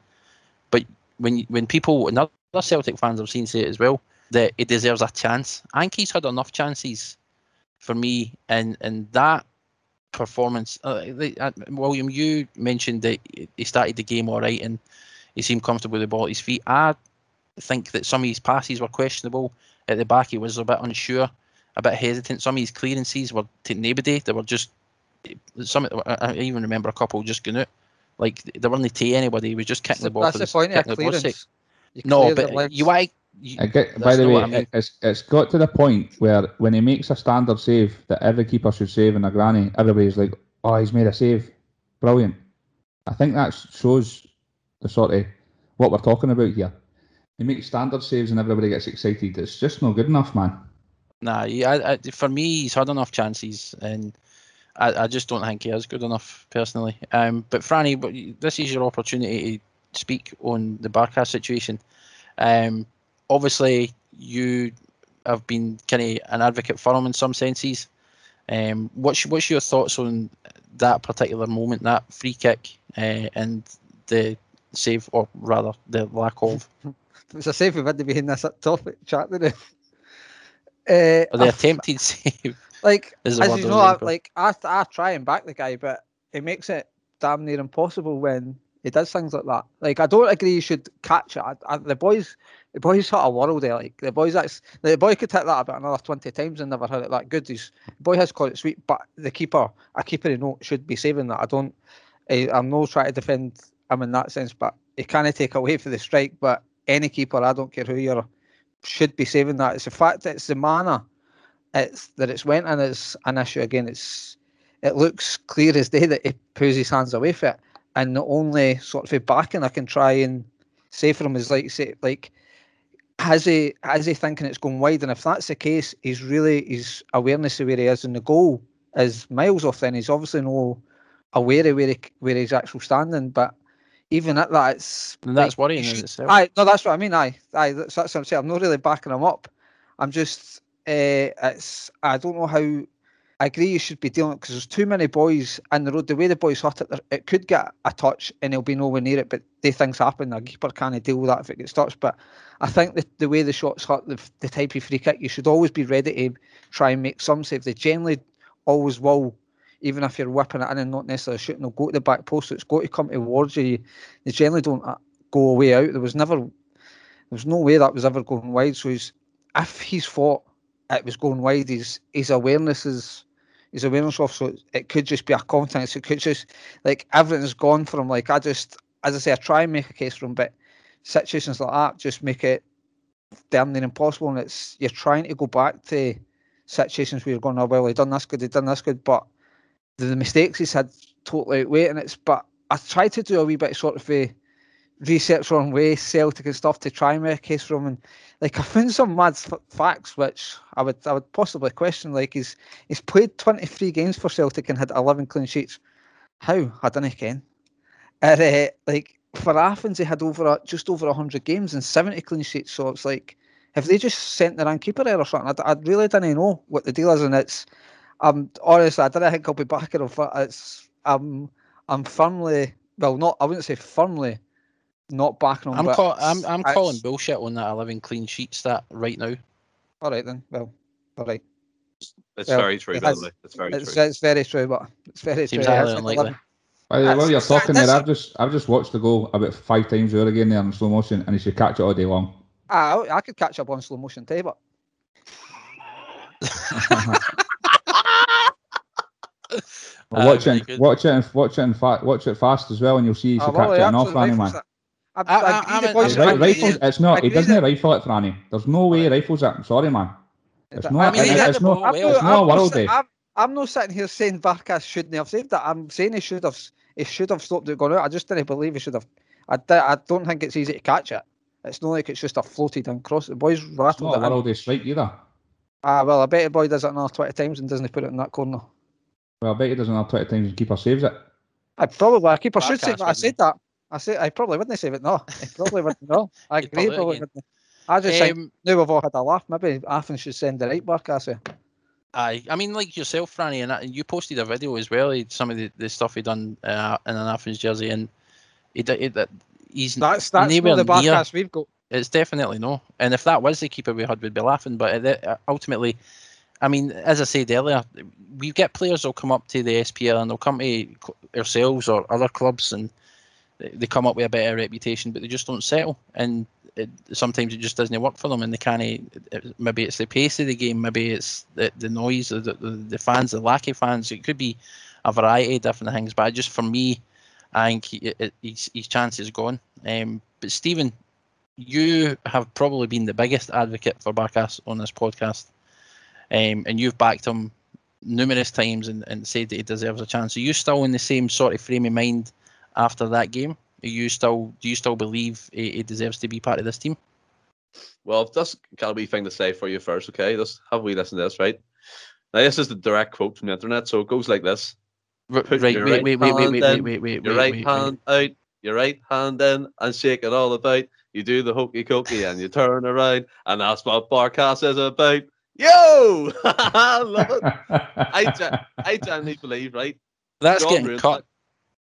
A: But when when people and other Celtic fans I've seen say it as well that it deserves a chance. I he's had enough chances for me, and and that performance. Uh, uh, William, you mentioned that he started the game all right and he seemed comfortable with the ball at his feet. I think that some of his passes were questionable at the back. He was a bit unsure, a bit hesitant. Some of his clearances were to nobody. They were just some. I I even remember a couple just going out. Like they weren't to anybody. He was just kicking the ball.
C: That's the
A: the,
C: point of clearance. You
A: No, but you. You,
D: I get, by the way,
A: I mean.
D: it- it's it's got to the point where when he makes a standard save that every keeper should save in a granny, everybody's like, "Oh, he's made a save, brilliant." I think that shows the sort of what we're talking about here. He makes standard saves and everybody gets excited. It's just not good enough, man.
A: Nah, yeah, I, I, for me, he's had enough chances, and I, I just don't think he is good enough personally. Um, but Franny, but this is your opportunity to speak on the Barca situation. Um, obviously, you have been kind of an advocate for him in some senses. Um, what's what's your thoughts on that particular moment, that free kick, uh, and the save, or rather the lack of,
C: It was a safe we've had to be in this topic chat today. Uh,
A: or the
C: I-
A: attempted save?
C: like as you know, I, like I, I try and back the guy, but it makes it damn near impossible when he does things like that. Like I don't agree you should catch it. I, I, the boys, the boys hit a world there. Like the boys, that's the boy could hit that about another twenty times and never hit it that good. He's the boy has caught it sweet, but the keeper, a keeper, you know, should be saving that. I don't. I, I'm not trying to defend him in that sense, but he can't take away for the strike. But any keeper, I don't care who you're, should be saving that. It's the fact that it's the manner it's that it's went and it's an issue again. It's it looks clear as day that he pulls his hands away from it, and the only sort of backing I can try and say for him is like say like has he has he thinking it's going wide, and if that's the case, he's really his awareness of where he is in the goal is miles off. Then he's obviously no aware of where he, where he's actually standing, but. Even at that, it's
A: And that's
C: like,
A: worrying in
C: should-
A: itself.
C: Aye, no, that's what I mean. Aye, aye, that's, that's what I'm saying. I'm not really backing him up. I'm just, uh, it's, I don't know how. I agree you should be dealing because there's too many boys in the road. The way the boys hurt it, it could get a touch and he'll be nowhere near it. But the things happen. A keeper can't deal with that if it gets touched. But I think the, the way the shots hurt, the, the type of free kick, you should always be ready to try and make some save. They generally always will, even if you're whipping it in and not necessarily shooting. They'll go to the back post. It's got to come towards you. They generally don't uh, go away out. There was never, there was no way that was ever going wide. So he's, if he's thought it was going wide, his his awareness is his awareness off. So it could just be a confidence. It could just like everything's gone for him. Like I just, as I say, I try and make a case for him, but situations like that just make it damn near impossible. And it's you're trying to go back to situations where you're going, oh well, he done this good, he done this good, but the, the mistakes he's had totally outweigh. And it's but I tried to do a wee bit sort of a research on ways, Celtic and stuff to try and make a case for him. And like I found some mad f- facts which I would I would possibly question. Like he's he's played 23 games for Celtic and had 11 clean sheets. How I don't know. And uh, like for Athens, he had over just over 100 games and 70 clean sheets. So it's like, have they just sent their wrong keeper there or something? I, I really don't know what the deal is, and it's. Um, honestly, I don't think I'll be him. For, it's um, I'm firmly, well, not I wouldn't say firmly, not backing on.
A: I'm call, I'm I'm calling bullshit on that 11 clean sheet stat right now.
C: All right then. Well, all right.
B: It's
C: Well,
B: very true,
C: it
B: by the way. It's very
C: It's,
B: true.
C: it's very true, but it's very
A: Seems
C: true.
A: highly
C: It's
A: unlikely.
D: By the way, while you're talking there, I've just I've just watched the goal about five times over again there in slow motion, and you should catch it all day long.
C: Ah, I, I could catch up on slow motion too, but
D: Well,
A: Ah,
D: watch it, watch it, watch it, and fa- watch it fast as well, and you'll see you
C: Ah,
D: should
C: well,
D: catch
C: he
D: it enough,
C: absolutely
D: Franny,
C: rifles it. I'm,
A: I, I'm, I'm, I'm,
C: a,
D: rifles, it's not.
C: I
D: He
C: agree
D: doesn't
C: that-
D: rifle it, Franny. There's no way he rifles it. I'm sorry, man. It's
C: that-
D: not.
A: I mean, he
D: it's,
A: had
D: it's
A: the
D: not.
C: I'm,
A: well.
C: not,
D: It's not a
C: not,
D: world day.
C: I'm, I'm not sitting here saying Barkas shouldn't have saved that. I'm saying he should have. He should have stopped it going out. I just didn't believe he should have. I, I don't think it's easy to catch it. It's not like it's just a floated and cross. The boys
D: It's
C: rattled
D: not
C: it.
D: a
C: in.
D: world day strike either.
C: Ah, well, I bet the boy does it another 20 times and doesn't put it in that corner.
D: Well, I bet he doesn't have 20 times and keeper saves it.
C: I probably, a keeper should
A: Barkas
C: save it. I said that. I say I probably wouldn't save it. No, I probably wouldn't. No, I agree. Probably wouldn't. I just think
A: Um,
C: now we've all had a laugh. Maybe Athens should send the right Barkas. here.
A: Aye, I mean, like yourself, Franny, and that- you posted a video as well. He, some of the, the stuff he done uh, in an Athens jersey, and he, did- he, he's
C: That's that's
A: nowhere
C: not the
A: near-
C: we've got.
A: It's definitely no. And if that was the keeper we had, we'd be laughing. But uh, ultimately, I mean, as I said earlier, we get players who'll come up to the SPL and they'll come to ourselves or other clubs and they- come up with a better reputation, but they just don't settle. And it, sometimes it just doesn't work for them. And they can't. Maybe it's the pace of the game. Maybe it's the, the noise, the, the the fans, the lack of fans. It could be a variety of different things. But just for me, I think it, his, his chance is gone. Um, but Stephen, you have probably been the biggest advocate for Barkas on this podcast, um, and you've backed him numerous times and, and said that he deserves a chance. Are you still in the same sort of frame of mind after that game? Are you still do you still believe he, he deserves to be part of this team?
B: Well, just got a wee thing to say for you first, okay? Just have we listen to this, right? Now, this is the direct quote from the internet, so it goes like this Put
A: right,
B: your
A: wait,
B: right
A: wait, wait, wait, wait, wait, wait, wait,
B: Your
A: wait,
B: right
A: wait,
B: hand out, your right hand in, and shake it all about. You do the hokey cokey and you turn around, and that's what Barkas is about. Yo! I love it. I, I genuinely believe, right?
A: That's
B: John
A: getting
B: ruined
A: cut.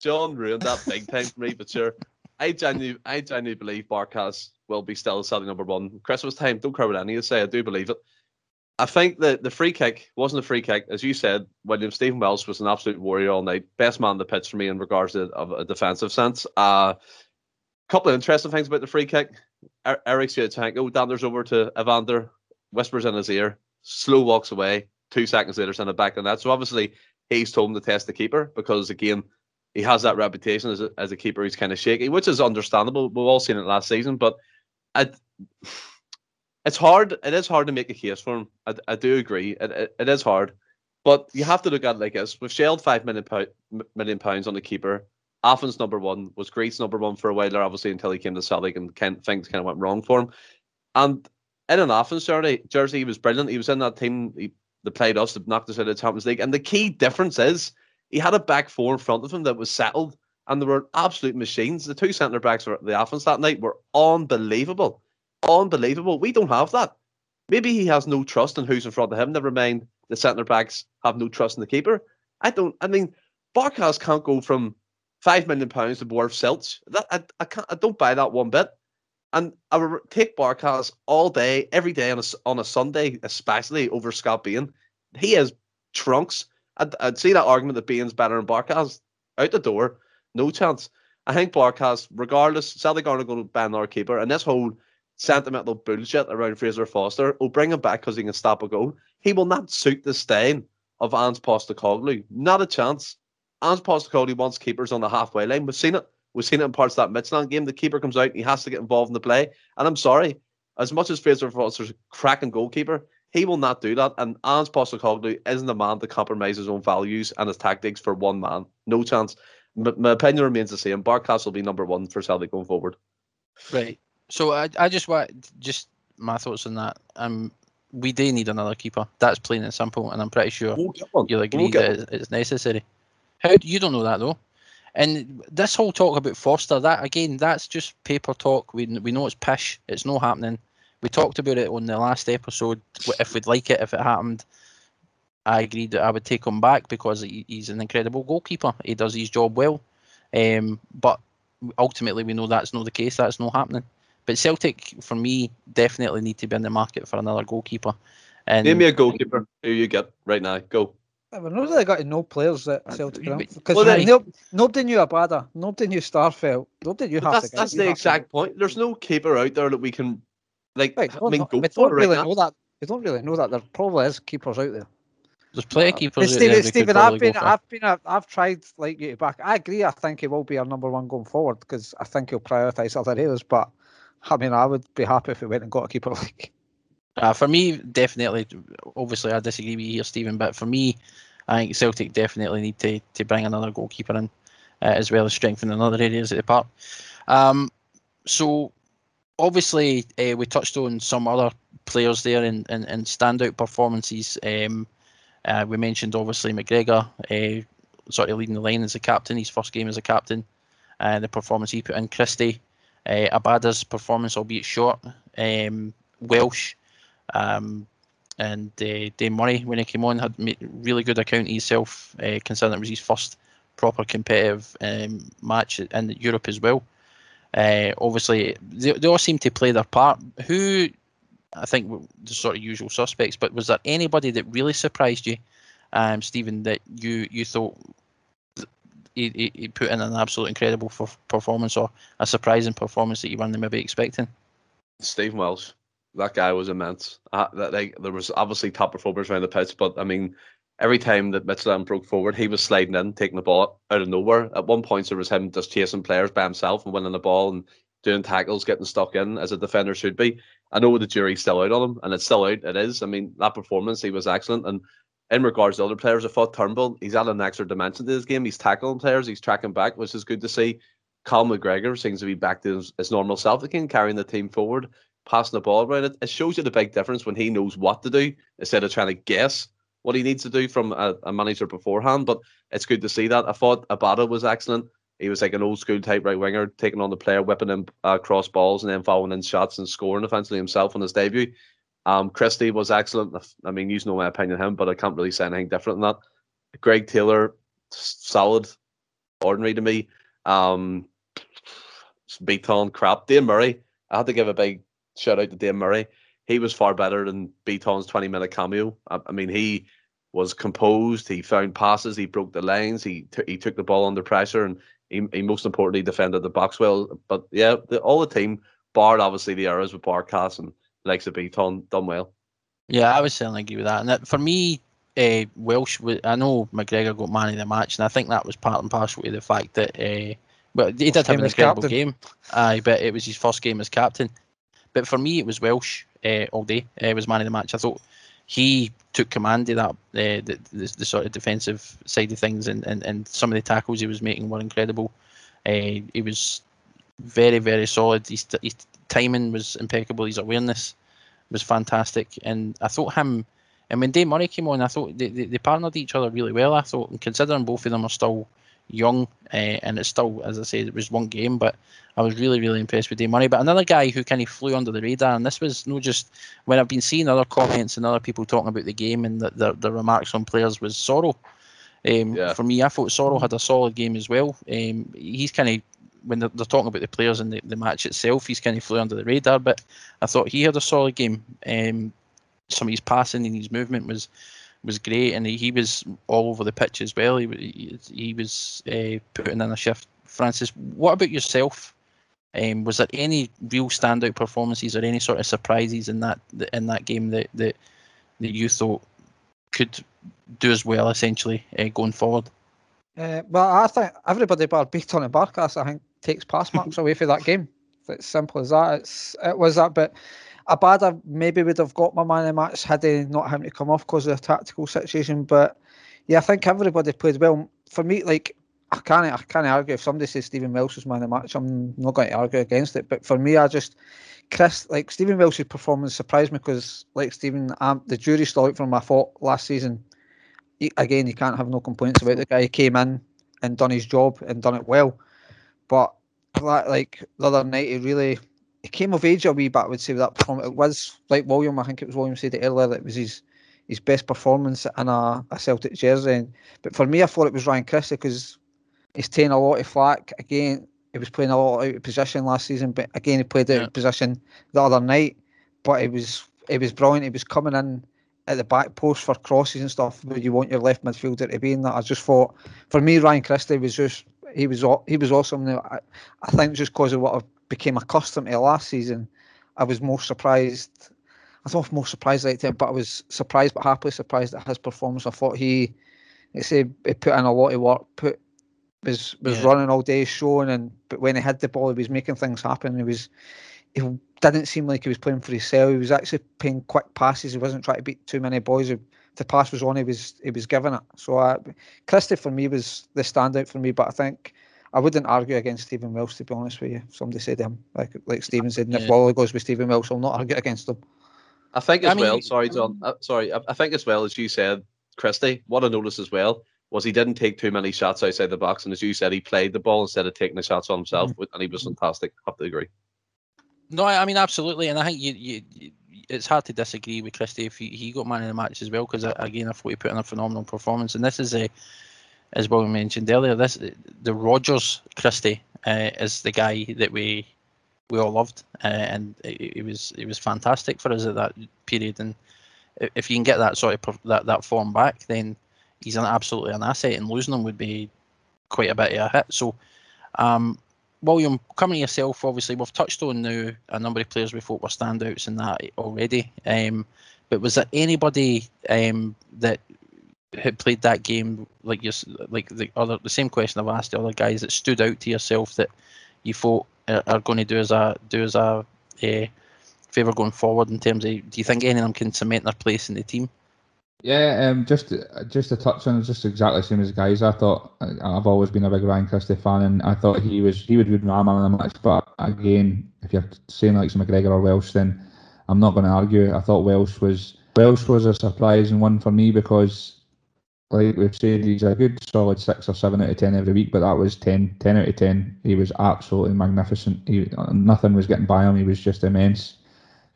B: John ruined that big time for me, but sure. I genuinely, I genuinely believe Barkas will be still Saudi number one Christmas time. Don't care what any of you say. I do believe it. I think that the free kick wasn't a free kick, as you said. William Stephen Welsh was an absolute warrior all night. Best man on the pitch for me in regards to of a defensive sense. A uh, couple of interesting things about the free kick. Er- Erik Sviatchenko danders over to Evander, whispers in his ear, slow walks away. Two seconds later, send it back in that. So obviously he's told him to test the keeper because again he has that reputation as a, as a keeper. He's kind of shaky, which is understandable. We've all seen it last season, but I, it's hard. It is hard to make a case for him. I, I do agree. It, it, it is hard, but you have to look at it like this: we've shelled five million pound, million pounds on the keeper. Athens number one was Greece number one for a while there, obviously until he came to Celtic and kind things kind of went wrong for him. And in an Athens jersey, jersey, he was brilliant. He was in that team. He, they played us, they knocked us out of the Champions League. And the key difference is he had a back four in front of him that was settled, and they were absolute machines. The two centre backs for the Athens that night were unbelievable, unbelievable. We don't have that. Maybe he has no trust in who's in front of him. Never mind the centre backs have no trust in the keeper. I don't. I mean, Barkas can't go from five million pounds to Dwarf Silts. That I, I can't. I don't buy that one bit. And I would take Barkas all day, every day on a on a Sunday, especially over Scott Bain. He is trunks. I'd, I'd see that argument that Bain's better than Barkas out the door. No chance. I think Barkas, regardless, Celtic aren't going to ban our keeper, and this whole sentimental bullshit around Fraser Forster will bring him back because he can stop a goal. He will not suit the stain of Ange Postecoglou. Not a chance. Ange Postecoglou wants keepers on the halfway line. We've seen it. We've seen it in parts of that Midtjylland game. The keeper comes out, he has to get involved in the play. And I'm sorry, as much as Fraser Forster's a cracking goalkeeper, he will not do that. And Ange Postecoglou isn't a man to compromise his own values and his tactics for one man. No chance. M- my opinion remains the same. Barkas will be number one for Celtic going forward.
A: Right. So I, I just want just my thoughts on that. Um, we do need another keeper. That's plain and simple, and I'm pretty sure
B: We'll
A: you'll
B: We'll
A: agree that it's- necessary. How you don't know that though? And this whole talk about Forster, that again, that's just paper talk. We we know it's pish. It's not happening. We talked about it on the last episode. If we'd like it, if it happened, I agreed that I would take him back because he, he's an incredible goalkeeper. He does his job well. Um, but ultimately, we know that's not the case. That's not happening. But Celtic, for me, definitely need to be in the market for another goalkeeper. And
B: Name me a goalkeeper who you get right now. Go.
C: We've not really got no players at Celtic
A: you-
C: Ground because
B: Well, then-
C: no, nobody knew Abada, nobody knew Starfelt, nobody knew
B: But
C: half
B: that's
C: the guys.
B: that's the exact point. There's no keeper out there that we can like.
C: Right,
B: I mean,
C: no,
B: go
C: don't
B: it right
C: really know that. We don't really know that. There probably is keepers out there.
A: there's plenty of
C: But
A: keepers. out
C: Stephen,
A: there we could
C: Stephen,
A: probably
C: I've been. I've been, a, I've tried like you back. I agree. I think he will be our number one going forward because I think he'll prioritise other areas. But I mean, I would be happy if we went and got a keeper like.
A: Uh, for me, definitely. Obviously, I disagree with you here, Stephen. But for me, I think Celtic definitely need to, to bring another goalkeeper in, uh, as well as strengthen in other areas of the park. Um, so, obviously, uh, we touched on some other players there and in standout performances. Um, uh, we mentioned obviously McGregor, uh, sort of leading the line as a captain, his first game as a captain, and the performance he put in. Christie, uh, Abada's performance, albeit short. Um, Welsh, um, and uh, Dane Murray, when he came on, had made really good account of himself, uh, considering it was his first proper competitive um, match in Europe as well. Uh, obviously, they, they all seem to play their part. Who, I think, the sort of usual suspects, but was there anybody that really surprised you, um, Stephen, that you you thought he, he, he put in an absolute incredible performance or a surprising performance that you weren't maybe expecting?
B: Stephen Welsh. That guy was immense. Uh, that, like, there was obviously top performers around the pitch, but I mean, every time that Midtjylland broke forward, he was sliding in, taking the ball out of nowhere. At one point, there was him just chasing players by himself and winning the ball and doing tackles, getting stuck in as a defender should be. I know the jury's still out on him, and it's still out. It is. I mean, that performance, he was excellent. And in regards to other players, I thought Turnbull, he's added an extra dimension to this game. He's tackling players, he's tracking back, which is good to see. Cal McGregor seems to be back to his, his normal self again, carrying the team forward, passing the ball around. It, it shows you the big difference when he knows what to do instead of trying to guess what he needs to do from a, a manager beforehand. But it's good to see that. I thought Abada was excellent. He was like an old school type right winger, taking on the player, whipping him uh, balls, and then following in shots and scoring offensively himself on his debut. Um, Christie was excellent. I mean, you know my opinion of him, but I can't really say anything different than that. Greg Taylor, solid, ordinary to me. Um, Bitton crap. Dane Murray, I had to give a big shout out to Dane Murray. He was far better than Bitton's 20 minute cameo. I, I, mean, he was composed. He found passes. He broke the lines. He t- he took the ball under pressure, and he, he most importantly defended the box well. But yeah, the, all the team, barred obviously the errors with Barkas and likes of Bitton, done well.
A: Yeah, I would certainly agree with that. And that, for me, uh, Welsh, I know McGregor got man of the match, and I think that was part and parcel to the fact that, uh, well, he did have an incredible captain. game, aye, but it was his first game as captain. But for me, it was Welsh uh, all day. Uh, was man of the match. I thought he took command of that, uh, the, the, the sort of defensive side of things, and, and, and some of the tackles he was making were incredible. Uh, he was very, very solid. His, his timing was impeccable. His awareness was fantastic, and I thought him. And when Dane Murray came on, I thought they, they, they partnered each other really well. I thought, and considering both of them are still young, uh, and it's still, as I said, it was one game, but I was really, really impressed with Dane Murray. But another guy who kind of flew under the radar, and this was not just when I've been seeing other comments and other people talking about the game and the, the, the remarks on players was Soro. Um, yeah. For me, I thought Soro had a solid game as well. Um, he's kind of when they're, they're, talking about the players and the, the match itself, he's kind of flew under the radar. But I thought he had a solid game. Um, some of his passing and his movement was was great, and he, he was all over the pitch as well. He he, he was uh, putting in a shift. Francis, what about yourself? Um, was there any real standout performances or any sort of surprises in that in that game that that, that you thought could do as well essentially uh, going forward?
C: Uh, well, I think everybody bar Bitton and Barkas, I think, takes pass marks away for that game. It's simple as that. It's it was that, but Abada maybe would have got my man in the match had he not having to come off because of the tactical situation. But yeah, I think everybody played well. For me, like I can't I can't argue if somebody says Stephen Welsh was man of the match. I'm not going to argue against it. But for me, I just Chris like Stephen Welsh's performance surprised me because like Stephen, um, the jury's still out for my thought last season. He, again, you can't have no complaints about the guy. He came in and done his job and done it well. But like the other night, he really he came of age a wee bit. I would say that performance. It was like William. I think it was William said it earlier that it was his his best performance in a, a Celtic jersey. But for me, I thought it was Ryan Christie because he's taking a lot of flack. Again, he was playing a lot out of position last season, but again, he played out yeah. of position the other night. But it was it was brilliant. He was coming in at the back post for crosses and stuff where you want your left midfielder to be in that. I just thought, for me, Ryan Christie was just he was he was awesome. I, I think just because of what I became accustomed to last season, I was more surprised. I thought more surprised like that, but I was surprised, but happily surprised at his performance. I thought he, he said he put in a lot of work, put was was yeah. running all day, showing, and but when he had the ball, he was making things happen. He was he didn't seem like he was playing for himself. He was actually playing quick passes. He wasn't trying to beat too many boys If the pass was on, he was he was giving it. So uh, Christie for me was the standout for me, but I think I wouldn't argue against Stephen Welsh to be honest with you. Somebody said to him like like Stephen said, yeah. if Wally goes with Stephen Welsh, I'll not argue against him.
B: I think as I mean, well. Sorry, John. Uh, sorry, I, I think as well as you said, Christie. What I noticed as well was he didn't take too many shots outside the box, and as you said, he played the ball instead of taking the shots on himself, mm-hmm. and he was fantastic. I have to agree.
A: No, I mean absolutely, and I think you, you it's hard to disagree with Christie if he, he got man of the match as well because again I thought he put in a phenomenal performance and this is a as well mentioned earlier this the Rodgers Christie uh, as the guy that we we all loved, uh, and it, was it was fantastic for us at that period. And if you can get that sort of that that form back, then he's an absolutely an asset, and losing him would be quite a bit of a hit. So, um, William, coming to yourself, obviously we've touched on now a number of players we thought were standouts in that already. Um, but was there anybody um, that had played that game like you like the other the same question I've asked the other guys that stood out to yourself that you thought are, are going to do as a do as a, a eh, favour going forward in terms of do you think any of them can cement their place in the team?
D: Yeah, um, just just to touch on just exactly the same as guys. I thought I've always been a big Ryan Christie fan, and I thought he was he would be my man in the match. But again, if you're saying like McGregor or Welsh, then I'm not going to argue. I thought Welsh was Welsh was a surprising one for me because, like we've said, he's a good solid six or seven out of ten every week. But that was 10, 10 out of ten. He was absolutely magnificent. He, nothing was getting by him. He was just immense.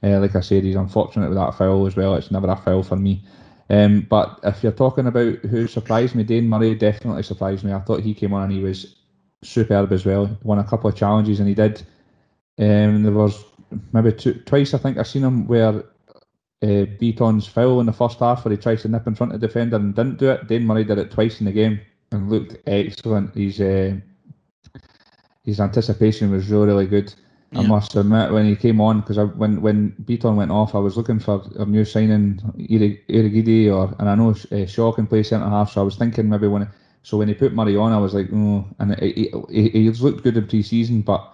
D: Uh, like I said, he's unfortunate with that foul as well. It's never a foul for me. Um, but if you're talking about who surprised me, Dane Murray definitely surprised me. I thought he came on and he was superb as well. Won a couple of challenges and he did. Um, there was maybe two, twice I think I've seen him where uh, Bitton's foul in the first half where he tries to nip in front of the defender and didn't do it. Dane Murray did it twice in the game and looked excellent. He's uh, his anticipation was really really good. Yeah. I must admit, when he came on, because when when Bitton went off, I was looking for a new signing, Urhoghide, or and I know uh, Shaw can play centre half, so I was thinking maybe when. So when he put Murray on, I was like, oh, and he, he, he's looked good in pre-season, but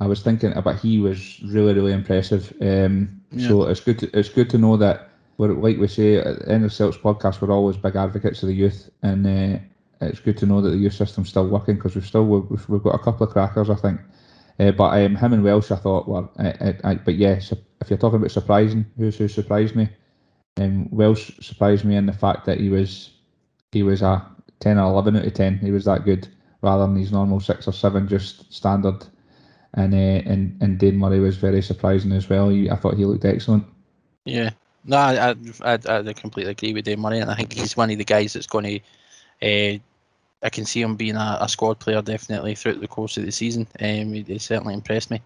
D: I was thinking, but he was really really impressive. Um, yeah. So it's good to, it's good to know that we're like we say at the end of Celts podcast, we're always big advocates of the youth, and uh, it's good to know that the youth system's still working because we've still we've, we've got a couple of crackers, I think. Uh, but um, him and Welsh, I thought were. Uh, uh, but yes, if you're talking about surprising, who's who surprised me? Um, Welsh surprised me in the fact that he was he was a ten or eleven out of ten. He was that good, rather than his normal six or seven, just standard. And uh, and and Dane Murray was very surprising as well. He, I thought he looked excellent.
A: Yeah, no, I I, I, I completely agree with Dane Murray, and I think he's one of the guys that's going to uh, I can see him being a, a, squad player definitely throughout the course of the season. Um, he, he certainly impressed me.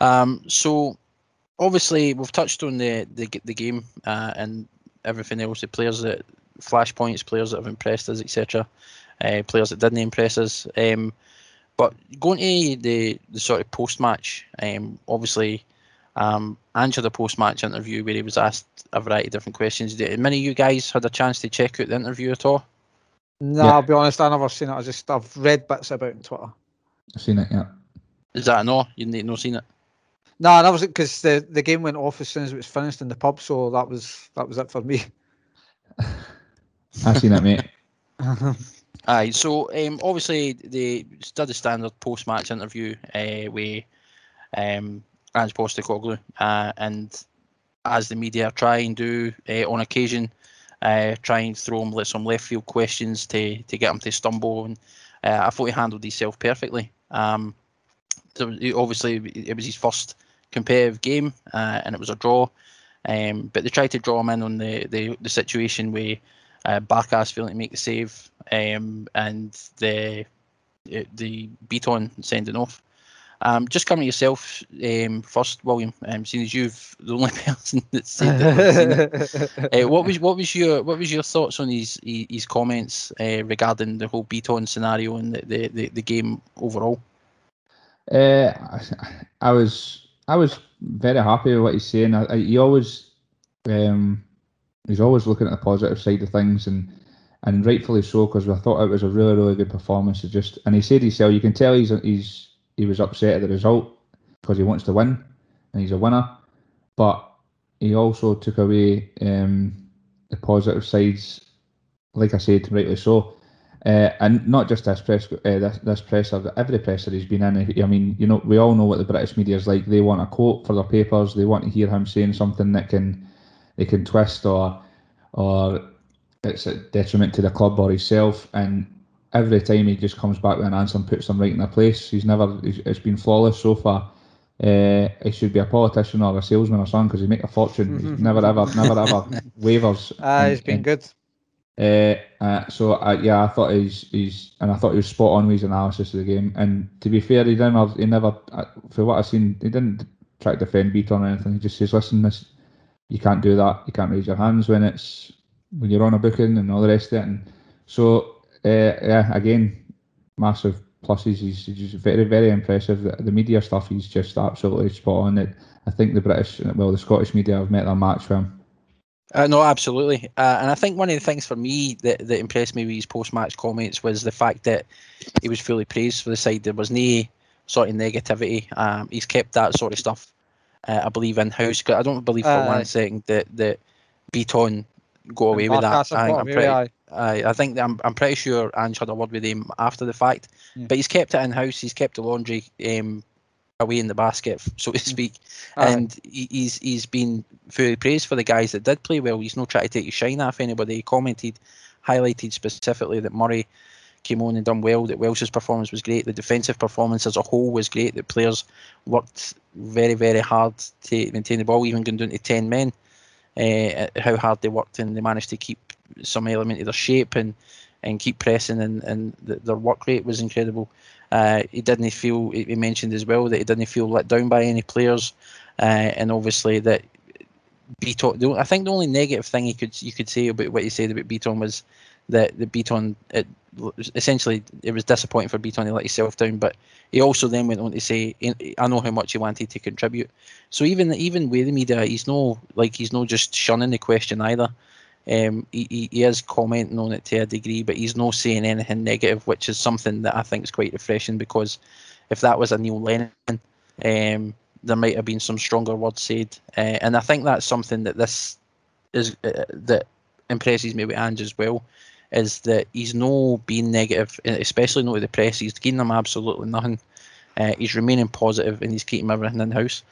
A: Um, so obviously we've touched on the the, the game uh, and everything else. The players that flashpoints, players that have impressed us, etc. Uh, players that didn't impress us. Um, but going to the the sort of post match, um, obviously. Um, Ange the post match interview where he was asked a variety of different questions. Did many of you guys had a chance to check out the interview at all?
C: No, yeah. I'll be honest, I never seen it. I just I've read bits about it on Twitter.
D: I've seen it, yeah.
A: Is that no? You need no seen it?
C: No, that was it because the, the game went off as soon as it was finished in the pub, so that was that was it for me.
D: I've seen it, mate.
A: Aye, so um, obviously they did the standard post match interview uh, with um, Ange Postecoglou, uh, and as the media try and do uh, on occasion, uh, try and throw him some left field questions to to get him to stumble. And uh, I thought he handled himself perfectly. Um, so obviously, it was his first competitive game, uh, and it was a draw. Um, but they tried to draw him in on the the, the situation where uh, Barkas failing to make the save, um, and the the beat on sending off. Um, just coming to yourself um, first, William. Um, seeing as you've the only person that's seen it, uh, what was what was your what was your thoughts on his his comments uh, regarding the whole Bitton scenario and the, the, the, the game overall?
D: Uh, I was I was very happy with what he's saying. I, I, he always um, he's always looking at the positive side of things and and rightfully so because I thought it was a really really good performance. It just and he said himself, you can tell he's he's he was upset at the result because he wants to win and he's a winner. But he also took away um, the positive sides, like I said, rightly so. Uh, and not just this press, uh, this, this presser, every presser he's been in. I mean, you know, we all know what the British media is like. They want a quote for their papers. They want to hear him saying something that can, they can twist or, or it's a detriment to the club or himself. And every time he just comes back with an answer and puts them right in their place. He's never, it's been flawless so far. Uh, he should be a politician or a salesman or something because he make a fortune. He's never ever, never ever wavers.
C: Ah, he's been good.
D: Uh, uh, so uh, yeah, I thought he's he's and I thought he was spot on with his analysis of the game. And to be fair, he didn't he never uh, for what I've seen, he didn't try to defend Bitton or anything. He just says, "Listen, this you can't do that. You can't raise your hands when it's when you're on a booking and all the rest of it." And so uh, yeah, again, massive pluses. He's, he's very very impressive. The, the, media stuff, he's just absolutely spot on. It. I think the British, well, the Scottish media have met their match for him.
A: Uh, no, absolutely. Uh, and I think one of the things for me that, that impressed me with his post match comments was the fact that he was fully praised for the side. There was no sort of negativity. Um, he's kept that sort of stuff, uh, I believe, in house. I don't believe for one second that, that Bitton go away with that. I, am pretty, I, I think I'm, I'm pretty sure Ange had a word with him after the fact. Yeah. But he's kept it in house. He's kept the laundry um, away in the basket, so to speak. And he's he's been fully praised for the guys that did play well. He's not trying to take his shine off anybody. He commented, highlighted specifically that Murray came on and done well, that Welsh's performance was great, the defensive performance as a whole was great, that players worked very, very hard to maintain the ball, even going down to 10 men, uh, how hard they worked and they managed to keep some element of their shape and, and keep pressing and, and the, their work rate was incredible. Uh, he didn't feel. He mentioned as well that he didn't feel let down by any players, uh, and obviously that Bitton. I think the only negative thing he could you could say about what he said about Bitton was that the Bitton it, essentially it was disappointing for Bitton to let himself down, but he also then went on to say, "I know how much he wanted to contribute." So even even with the media, he's no like he's no just shunning the question either. Um, he, he is commenting on it to a degree, but he's not saying anything negative, which is something that I think is quite refreshing because if that was a Neil Lennon, um, there might have been some stronger words said, uh, and I think that's something that this is uh, that impresses me with Ange as well, is that he's no being negative, especially not with the press. He's giving them absolutely nothing. Uh, he's remaining positive and he's keeping everything in house.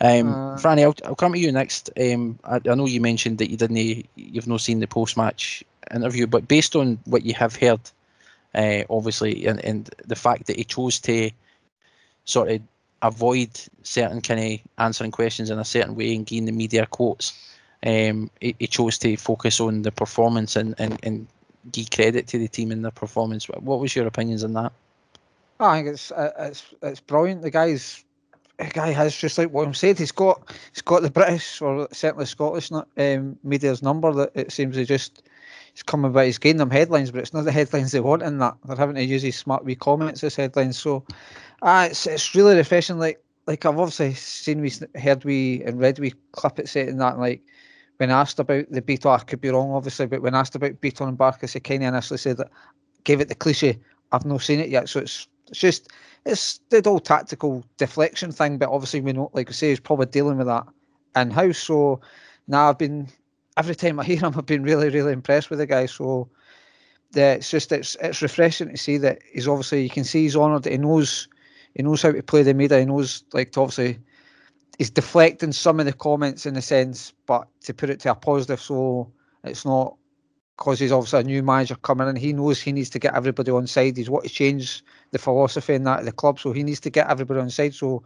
A: Um, uh, Franny, I'll, I'll come to you next. Um, I, I know you mentioned that you didn't, you've not seen the post-match interview, but based on what you have heard, uh, obviously, and, and the fact that he chose to sort of avoid certain kind of answering questions in a certain way and gain the media quotes, um, he, he, chose to focus on the performance and, and, and give credit to the team and their performance. What was your opinions on that?
C: I think it's uh, it's it's brilliant. The guy's the guy has just like William said, he's got he's got the British or certainly Scottish um, media's number. That it seems he just he's coming by. He's getting them headlines, but it's not the headlines they want in that. They're having to use his smart wee comments as headlines. So, uh, it's it's really refreshing. Like like I've obviously seen we heard we and read we clip it saying that like when asked about the Bitton, I could be wrong obviously, but when asked about Bitton and Barkas, he kind of initially said that gave it the cliche. I've not seen it yet, so it's it's just it's the whole tactical deflection thing, but obviously we know, like I say, he's probably dealing with that in house. So now I've been every time I hear him, I've been really, really impressed with the guy. So the, it's just it's it's refreshing to see that he's obviously you can see he's honoured. He knows he knows how to play the media. He knows like to obviously he's deflecting some of the comments in a sense, but to put it to a positive, so it's not because he's obviously a new manager coming in. He knows he needs to get everybody on side. He's what to change the philosophy in that of the club, so he needs to get everybody on side. So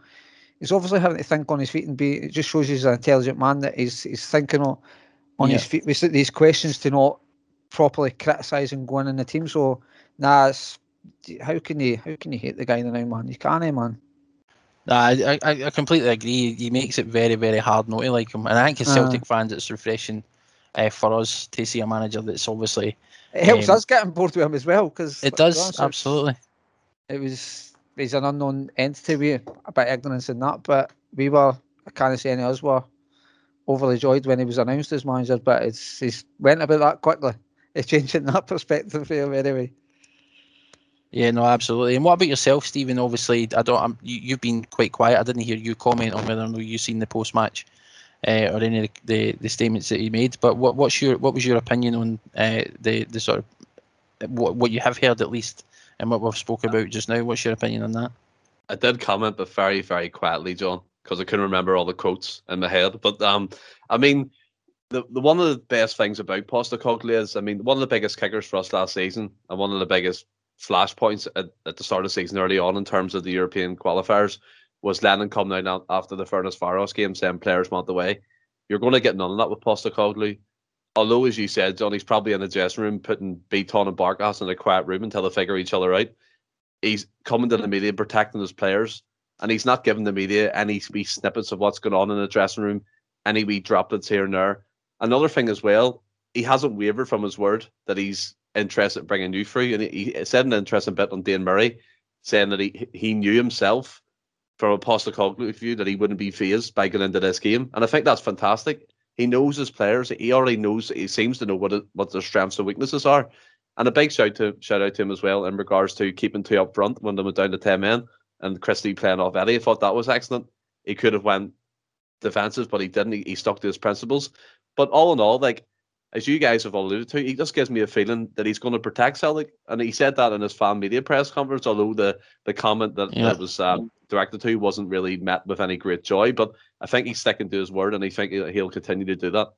C: he's obviously having to think on his feet and be. It just shows he's an intelligent man that he's he's thinking on, on yeah. his feet with these questions to not properly criticise and go in the team. So nah, how can you how can you hate the guy The now, man? You can't, eh, man.
A: Nah, I, I, I completely agree. He makes it very, very hard not to like him. And I think as Celtic uh, fans, it's refreshing uh, for us to see a manager that's obviously.
C: It helps um, us get on board with him as well because
A: it does honest, absolutely.
C: It was he's an unknown entity. We a bit ignorance in that, but we were. I can't say any of us were overly joyed when he was announced as manager, but it's he's went about that quickly. It's changing that perspective for him anyway.
A: Yeah, no, absolutely. And what about yourself, Stephen? Obviously, I don't. I'm, you, have been quite quiet. I didn't hear you comment on whether or not you've seen the post match uh, or any of the, the statements that he made. But what what's your what was your opinion on uh, the the sort of what what you have heard at least and what we've spoken about just now? What's your opinion on that?
B: I did comment, but very very quietly, John, because I couldn't remember all the quotes in my head. But um, I mean. The, the one of the best things about Postecoglou is, I mean, one of the biggest kickers for us last season, and one of the biggest flashpoints at, at the start of the season early on in terms of the European qualifiers was Lennon coming out after the Ferencváros game saying players want the way. You're going to get none of that with Postecoglou. although as you said, John, he's probably in the dressing room putting Bitton and Barkas in a quiet room until they figure each other out. He's coming to the media protecting his players, and he's not giving the media any wee snippets of what's going on in the dressing room, any wee droplets here and there. Another thing as well, he hasn't wavered from his word that he's interested in bringing you through, and he, he said an interesting bit on Dane Murray, saying that he he knew himself from a Postecoglou view that he wouldn't be phased by going into this game, and I think that's fantastic. He knows his players. He already knows. He seems to know what it, what their strengths and weaknesses are. And a big shout to shout out to him as well in regards to keeping two up front when they went down to ten men and Christie playing off Eddie. I thought that was excellent. He could have went defensive, but he didn't. He, he stuck to his principles. But all in all, like as you guys have alluded to, he just gives me a feeling that he's going to protect Celtic, and he said that in his fan media press conference. Although the the comment that, yeah. that was um, directed to wasn't really met with any great joy, but I think he's sticking to his word, and I think he'll continue to do that.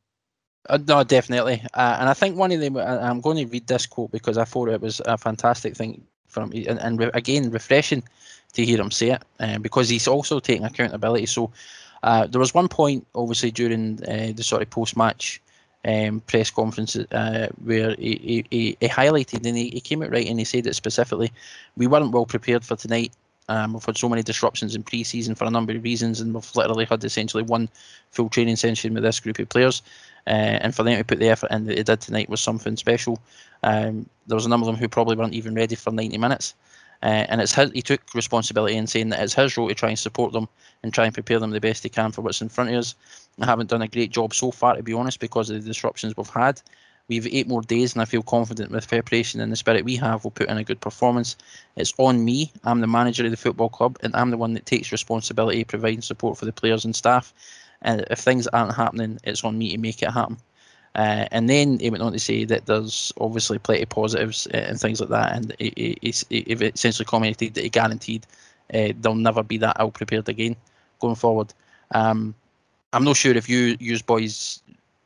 A: Uh, no, definitely, uh, and I think one of them. I'm going to read this quote because I thought it was a fantastic thing from, and, and re- again refreshing to hear him say it, uh, because he's also taking accountability. So uh, there was one point, obviously, during uh, the sort of post-match um, press conference uh, where he, he, he, highlighted and he, he came out right and he said it specifically. We weren't well prepared for tonight. Um, we've had so many disruptions in pre-season for a number of reasons, and we've literally had essentially one full training session with this group of players. Uh, and for them to put the effort in that they did tonight was something special. Um, there was a number of them who probably weren't even ready for 90 minutes. Uh, and it's his, he took responsibility in saying that it's his role to try and support them and try and prepare them the best he can for what's in front of us. I haven't done a great job so far, to be honest, because of the disruptions we've had. We've eight more days, and I feel confident with preparation and the spirit we have, we'll put in a good performance. It's on me. I'm the manager of the football club, and I'm the one that takes responsibility providing support for the players and staff. And if things aren't happening, it's on me to make it happen. Uh, and then he went on to say that there's obviously plenty of positives uh, and things like that. And he, he, he, essentially commented that he guaranteed uh, they'll never be that ill prepared again going forward. Um, I'm not sure if you, you boys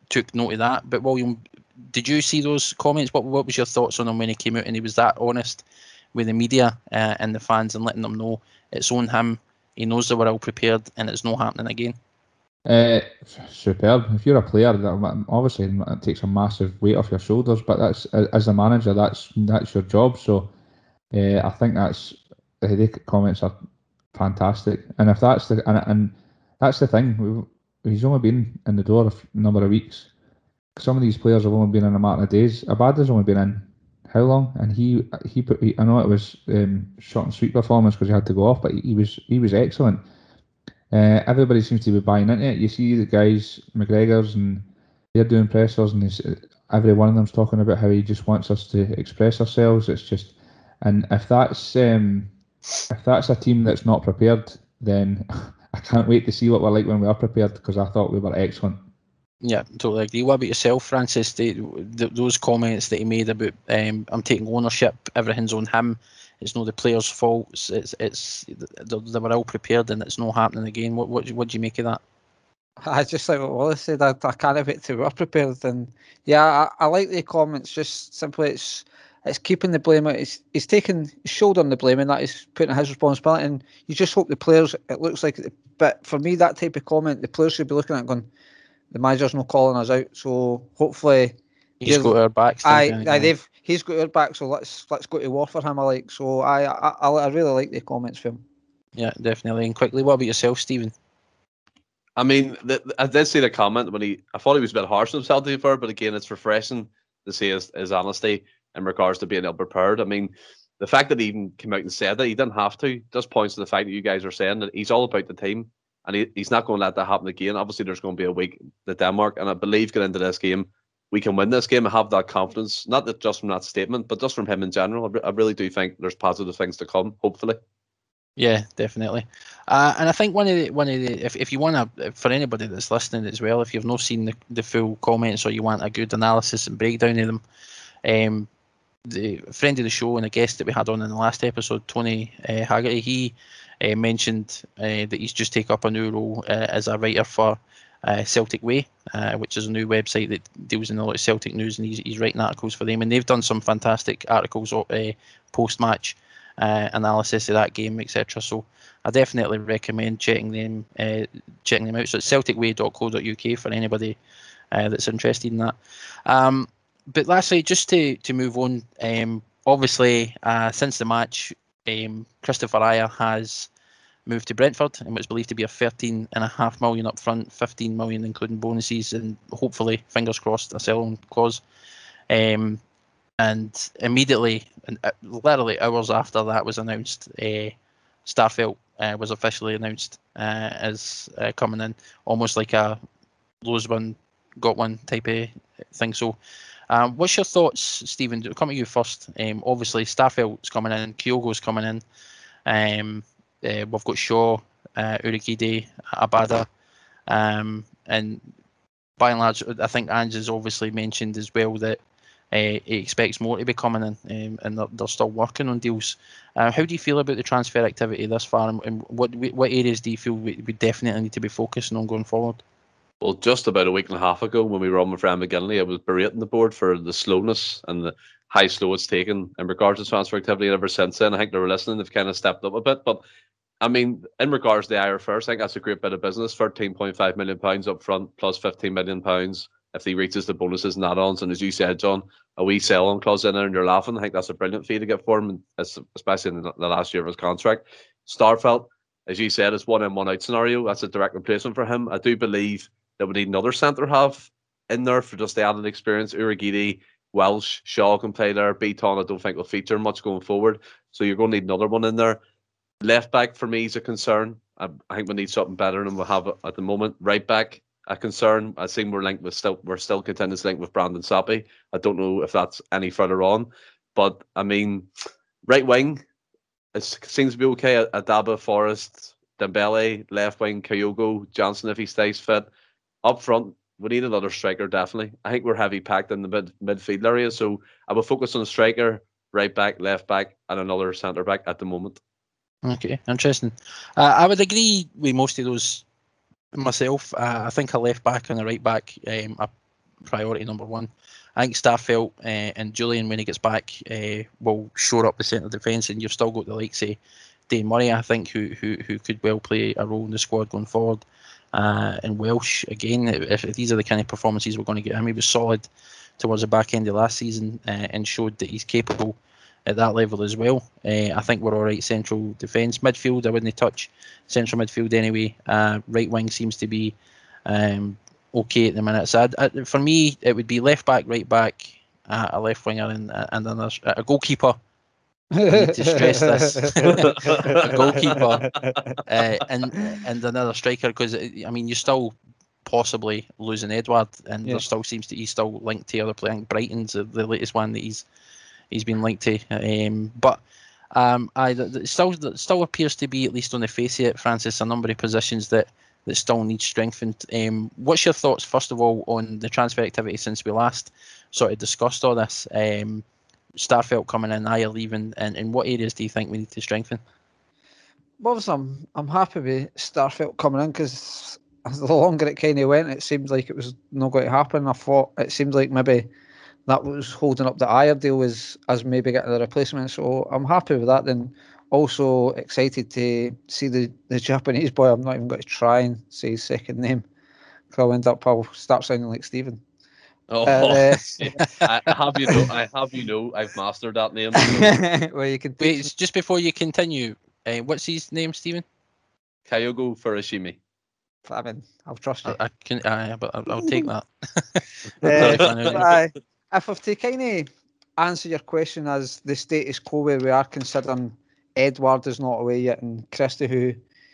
A: took note of that, but William, did you see those comments? What what was your thoughts on him when he came out and he was that honest with the media uh, and the fans and letting them know it's on him. He knows they were all prepared and it's not happening again.
D: Uh, superb. If you're a player, obviously it takes a massive weight off your shoulders. But that's as a manager, that's that's your job. So uh, I think that's the comments are fantastic. And if that's the and, and that's the thing, he's only been in the door a number of weeks. Some of these players have only been in a matter of days. Abada's only been in how long? And he he put. He, I know it was um, short and sweet performance because he had to go off, but he, he was he was excellent. Uh, everybody seems to be buying into it. You see the guys, McGregor's, and they're doing pressers, and every one of them's talking about how he just wants us to express ourselves. It's just, and if that's um, if that's a team that's not prepared, then I can't wait to see what we're like when we are prepared because I thought we were excellent.
A: Yeah, totally agree. What about yourself, Francis? The, the, those comments that he made about um, I'm taking ownership, everything's on him. It's not the players' fault. It's it's they were all prepared and it's not happening again. What what what do you make of that?
C: I just like what Wallace said. I, I can't wait to we're prepared. And yeah, I, I like the comments. Just simply, it's it's keeping the blame. It's he's taking his shoulder on the blame, and that is putting his responsibility. And you just hope the players. It looks like, but for me, that type of comment, the players should be looking at going, the manager's not calling us out. So hopefully,
A: he's got our backs.
C: I, I, they've he's got our back. So let's let's go to war for him. I like. So I I, I really like the comments from him.
A: Yeah, definitely. And quickly, what about yourself, Stephen?
B: I mean, the, I did see the comment when he. I thought he was a bit harsh on himself to be fair, but again, it's refreshing to see his, his honesty in regards to being ill prepared. I mean, the fact that he even came out and said that he didn't have to just points to the fact that you guys are saying that he's all about the team and he, he's not going to let that happen again. Obviously, there's going to be a week the Denmark, and I believe going into this game, we can win this game. and have that confidence, not that just from that statement, but just from him in general. I, really do think there's positive things to come. Hopefully.
A: Yeah, definitely. Uh, and I think one of the one of the if, if you want to for anybody that's listening as well, if you've not seen the, the full comments or you want a good analysis and breakdown of them, um, the friend of the show and a guest that we had on in the last episode, Tony uh, Haggerty, he uh, mentioned uh, that he's just taken up a new role uh, as a writer for uh, Celtic Way, uh, which is a new website that deals in a lot of Celtic news, and he's, he's writing articles for them. And they've done some fantastic articles post match analysis of that game, etc. So I definitely recommend checking them checking them out. So it's celticway.co.uk for anybody uh, that's interested in that. Um, but lastly, just to to move on, um, obviously uh, since the match, um, Kristoffer Ajer has moved to Brentford and was believed to be a 13 and a half million up front, 15 million including bonuses, and hopefully, fingers crossed, a sell-on clause. Um, and immediately, and uh, literally hours after that was announced, uh, Starfelt uh, was officially announced uh, as uh, coming in, almost like a lose one, got one type of thing. So, um, what's your thoughts, Stephen? Come to you first. Um, obviously, Starfelt's coming in, Kyogo's coming in. Um, uh, we've got Shaw, uh, Urhoghide, Abada, um, and by and large, I think Ange has obviously mentioned as well that uh, he expects more to be coming in, um, and they're, they're, still working on deals. Uh, how do you feel about the transfer activity thus far, and, and what what areas do you feel we, we, definitely need to be focusing on going forward?
B: Well, just about a week and a half ago, when we were on with Fran McGinley, I was berating the board for the slowness and the high slow it's taken in regards to transfer activity. And ever since then, I think they were listening. They've kind of stepped up a bit, but I mean, in regards to the Ajer first, I think that's a great bit of business. Thirteen point five million pounds up front, plus fifteen million pounds if he reaches the bonuses and add-ons. And as you said, John, a wee sell-on clause in there, and you're laughing. I think that's a brilliant fee to get for him, especially in the last year of his contract. Starfelt, as you said, it's one in one out scenario. That's a direct replacement for him. I do believe that we need another centre half in there for just the added experience. Urhoghide, Welsh, Shaw can play there. Bitton, I don't think will feature much going forward. So you're going to need another one in there. Left back for me is a concern. I, I think we need something better than we have at the moment. Right back, a concern. I think we're linked with still we're still contenders linked with Brandon Soppy. I don't know if that's any further on, but I mean, right wing, it seems to be okay. Abada, Forrest, Dembele, left wing, Kyogo, Johnson if he stays fit. Up front, we need another striker definitely. I think we're heavy packed in the mid midfield area, so I will focus on a striker, right back, left back, and another centre back at the moment.
A: Okay, interesting. Uh, I would agree with most of those myself. Uh, I think a left back and a right back um, are priority number one. I think Starfelt uh, and Julian, when he gets back, uh, will shore up the centre defence, and you've still got the likes of Dane Murray, I think, who, who who could well play a role in the squad going forward. Uh, and Welsh, again, if, if, these are the kind of performances we're going to get him, he was solid towards the back end of last season uh, and showed that he's capable at that level as well. Uh, I think we're all right central defence. Midfield, I wouldn't touch central midfield anyway. Uh, right wing seems to be um, okay at the minute. So I'd, I'd, for me, it would be left back, right back, uh, a left winger, and, and another, a goalkeeper. To stress this: a goalkeeper uh, and and another striker. Because I mean, you're still possibly losing Edouard and yeah. there still seems to he's still linked to other playing. Brighton's the latest one that he's he's been linked to. Um, but um, I still still appears to be at least on the face of it, Francis, a number of positions that that still need strengthened. Um, what's your thoughts first of all on the transfer activity since we last sort of discussed all this? Um, Starfelt coming in, Ajer leaving, and in what areas do you think we need to strengthen?
C: Well, obviously, I'm I'm happy with Starfelt coming in because the longer it kind of went, it seemed like it was not going to happen. I thought it seemed like maybe that was holding up the Ajer deal was as maybe getting the replacement. So I'm happy with that. Then also excited to see the, the Japanese boy. I'm not even going to try and say his second name. Because I'll end up, I'll start sounding like Stephen.
B: Oh, uh, I have you know, I have you know, I've mastered that name.
C: well, you can
A: wait. Just before you continue, uh, what's his name, Stephen?
B: Kyogo Furuhashi.
C: I mean, I'll trust you.
A: I, I can, uh, but I'll, I'll take that.
C: uh, if I've to kind of answer your question as the status quo where we are considering Edouard is not away yet and Christie who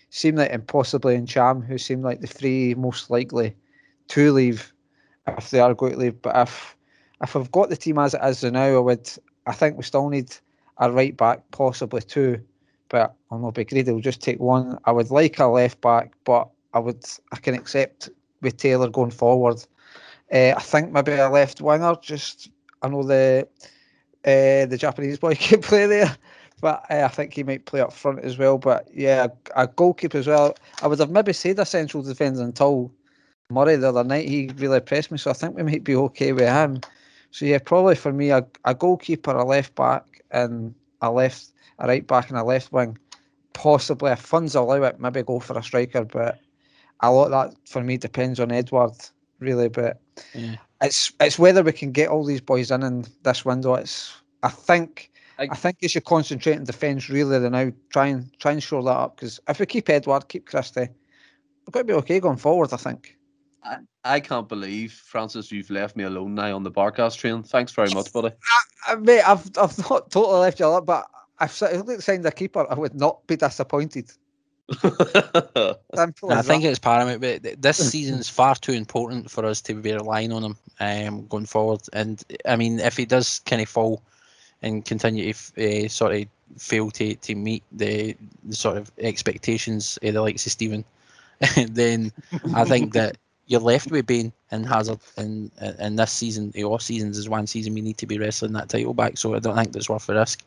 C: seem like impossibly and Cham who seem like the three most likely to leave if they are going to leave. But if if I've got the team as it is now, I would I think we still need a right back, possibly two. But I'll not be greedy, we'll just take one. I would like a left back, but I would I can accept with Taylor going forward uh, I think maybe a left winger. Just I know the uh, the Japanese boy can play there, but uh, I think he might play up front as well. But yeah, a goalkeeper as well. I would have maybe said a central defence until Murray the other night. He really impressed me, so I think we might be okay with him. So yeah, probably for me, a, a goalkeeper, a left back, and a left, a right back, and a left wing. Possibly, if funds allow it, maybe go for a striker. But a lot of that for me depends on Edouard, really. But
A: Yeah.
C: it's it's whether we can get all these boys in in this window. It's I think
B: I-
C: I, think you should concentrate on defence really. Then now try and try and shore that up because if we keep Edouard, keep Christie, we're going to be okay going forward. I think.
B: I, I can't believe, Francis, you've left me alone now on the Barkas train. Thanks very much, buddy.
C: I, mate, I've I've not totally left you alone, but if si- signed a keeper, I would not be disappointed. Simple
A: I think it's paramount, but this season is far too important for us to be relying on him um, going forward. And I mean, if he does kind of fall and continue to uh, sort of fail to, to meet the, the sort of expectations of the likes of Stephen, then I think that you're left with Bain and Hazard in in this season. The off seasons is one season we need to be wrestling that title back. So I don't think that's worth the risk.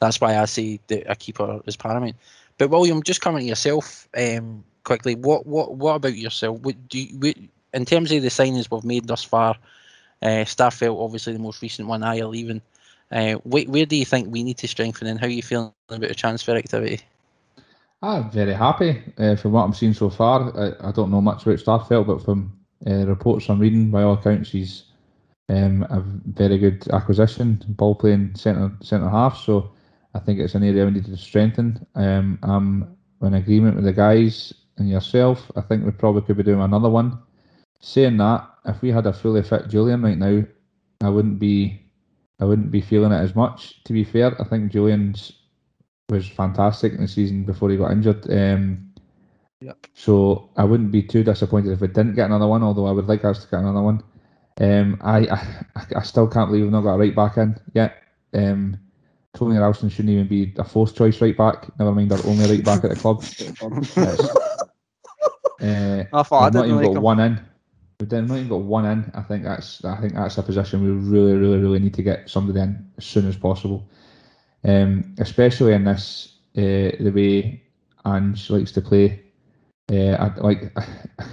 A: That's why I say that a keeper is paramount. But William, just coming to yourself um, quickly, what what what about yourself? What do you, what, in terms of the signings we've made thus far? Uh, Starfelt, obviously the most recent one, Ajer leaving. Uh, where, where do you think we need to strengthen, and how are you feeling about the transfer activity?
D: I'm very happy uh, from what I'm seeing so far. I, I don't know much about Starfelt, but from uh, reports I'm reading, by all accounts, he's um, a very good acquisition, ball playing centre centre half. So I think it's an area we need to strengthen. Um, I'm in agreement with the guys and yourself. I think we probably could be doing another one. Saying that, if we had a fully fit Julian right now, I wouldn't be I wouldn't be feeling it as much. To be fair, I think Julian's was fantastic in the season before he got injured. Um,
C: Yep.
D: So I wouldn't be too disappointed if we didn't get another one. Although I would like us to get another one. Um, I, I I still can't believe we've not got a right back in yet. Um, Tony Ralston shouldn't even be a fourth choice right back. Never mind our only right back at the club. Uh,
C: I thought I
D: we've not
C: didn't
D: even
C: like
D: got
C: him.
D: one in. We've done- not even got one in. I think that's I think that's a position we really, really, really need to get somebody in as soon as possible. Um, especially in this uh, the way Ange likes to play. Uh, I, like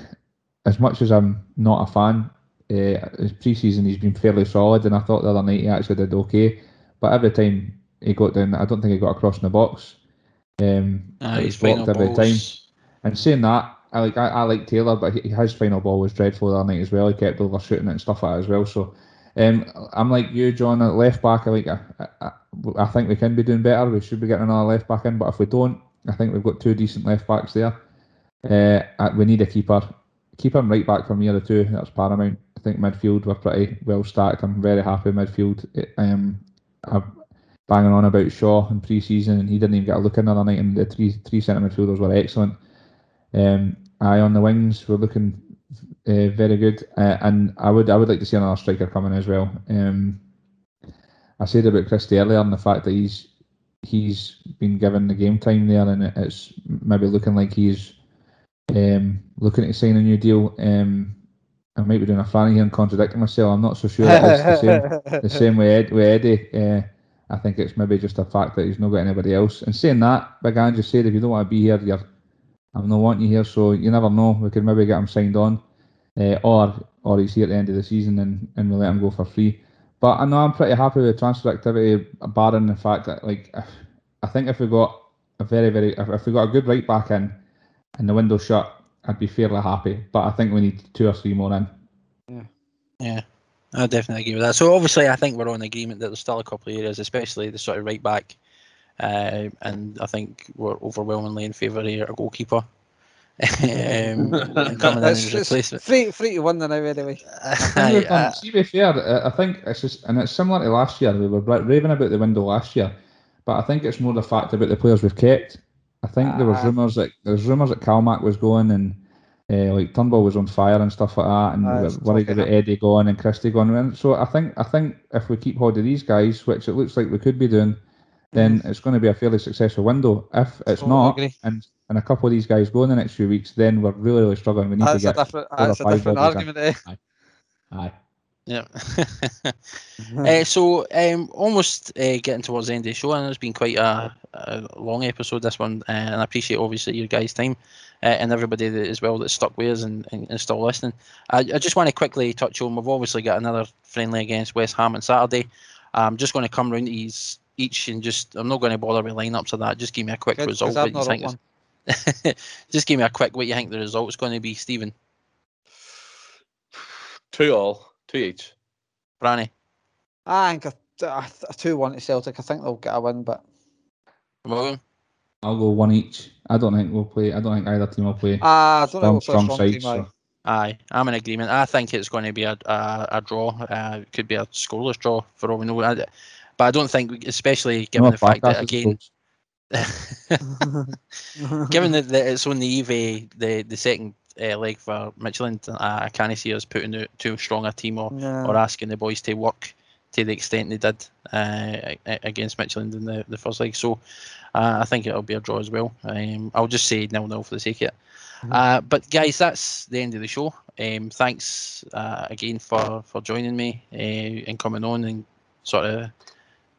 D: as much as I'm not a fan, uh, his pre-season he's been fairly solid, and I thought the other night he actually did okay. But every time he got down, I don't think he got across in the box. Um,
A: his
D: was blocked every time. And saying that, I like I, I like Taylor, but he- his final ball was dreadful the other night as well. He kept overshooting it and stuff like that as well. So um, I'm like you, John, at left back. I like I, I, I think we can be doing better. We should be getting another left back in, but if we don't, I think we've got two decent left backs there. Uh, we need a keeper. Keep him right back from the other two. That's paramount. I think midfield we're pretty well stacked. I'm very happy midfield. It- Um, I'm banging on about Shaw in pre-season, and he didn't even get a look in the other night. And the three three centre midfielders were excellent. Um, aye, on the wings, we're looking uh, very good, uh, and I would I would like to see another striker coming as well. Um, I said about Christie earlier and the fact that he's he's been given the game time there, and it's maybe looking like he's um, looking to sign a new deal. Um, I might be doing a fanny here and contradicting myself. I'm not so sure it is the same the same way Ed, with Eddie. Uh, I think it's maybe just a fact that he's not got anybody else. And saying that, Big just said if you don't want to be here, you're I'm not wanting you here. So you never know. We could maybe get him signed on, uh, or or he's here at the end of the season and, and we let him go for free. But I know I'm pretty happy with the transfer activity, barring the fact that like I think if we got a very very if, we got a good right back in and the window shut, I'd be fairly happy. But I think we need two or three more in.
A: Yeah, I definitely agree with that. So obviously, I think we're on agreement that there's still a couple of areas, especially the sort of right back, uh, and I think we're overwhelmingly in favour of a goalkeeper. Um, and coming in as replacement.
C: three, three to one now anyway.
D: I think
A: Aye,
D: we've done-
A: uh,
D: see, to be fair, uh, I think it's just, and it's similar to last year. We were raving about the window last year, but I think it's more the fact about the players we've kept. I think there was rumours that there was rumours that Calmac was going and uh, like Turnbull was on fire and stuff like that, and
C: Aye,
D: we
C: it's
D: were worried
C: talking
D: about Eddie going and Christie going. And so I think I think if we keep hold of these guys, which it looks like we could be doing, then it's going to be a fairly successful window. If it's
C: Totally
D: not,
C: agree.
D: and and a couple of these guys go in the next few weeks, then we're really really struggling. We need
C: That's
D: to
C: a
D: get
C: different,
D: or
C: that's a
D: five
C: different
D: bodies
C: argument. Eh?
D: aye.
A: Yeah. uh, so um, almost uh, getting towards the end of the show, and it's been quite a, a long episode this one, uh, and I appreciate obviously your guys' time uh, and everybody that, as well that's stuck with us and, and, and still listening. I, I just want to quickly touch on. We've obviously got another friendly against West Ham on Saturday. I'm just going to come round to each, each and just I'm not going to bother with lineups of that. Just give me a quick
C: Good, 'cause
A: result.
C: I've
A: What you think? just give me a quick what you think the result's going to be, Stephen.
B: Two all, two each.
A: Branny,
C: I think a, a, a two-one to Celtic. I think they'll get a win, but
A: William,
D: I'll go one each. I don't think we'll play. I don't think either team will play.
C: uh, I don't know.
D: strong,
C: Strong,
D: strong
C: team,
D: sides.
C: aye.
D: So.
A: aye, I'm in agreement. I think it's going to be a a, a draw. Uh, it could be a scoreless draw for all we know. I, but I don't think, especially given
D: No,
A: the fact that again, given that, that it's on the eve the the second uh, leg for Midtjylland, I, I can't see us putting out too strong a team or,
C: Yeah.
A: or asking the boys to work to the extent they did uh, against Midtjylland in the, the first leg. So uh, I think it'll be a draw as well. Um, I'll just say nil nil for the sake of it.
C: Mhm.
A: Uh, but guys, that's the end of the show. Um, thanks uh, again for, for joining me uh, and coming on and sort of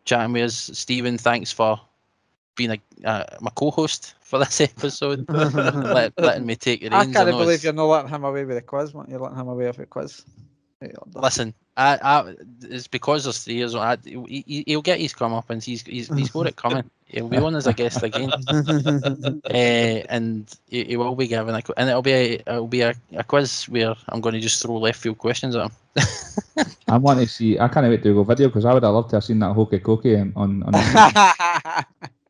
A: chatting with us. Stephen, thanks for being a, uh, my co-host for this episode, let, letting me take the reins.
C: I can't
A: know
C: believe
A: it's-
C: you're not letting him away with the quiz, man. You're letting him away with the quiz.
A: Listen, I, I, it's because there's three years. I, he, he- he'll get his come up and he's he's, he's got it coming. He'll be on as a guest again, uh, and he, he will be given a and it'll be a it'll be a, a quiz where I'm going to just throw left field questions at him.
D: I want to see. I can't wait to go video because I would have loved to have seen that Hokey Cokey um, on. on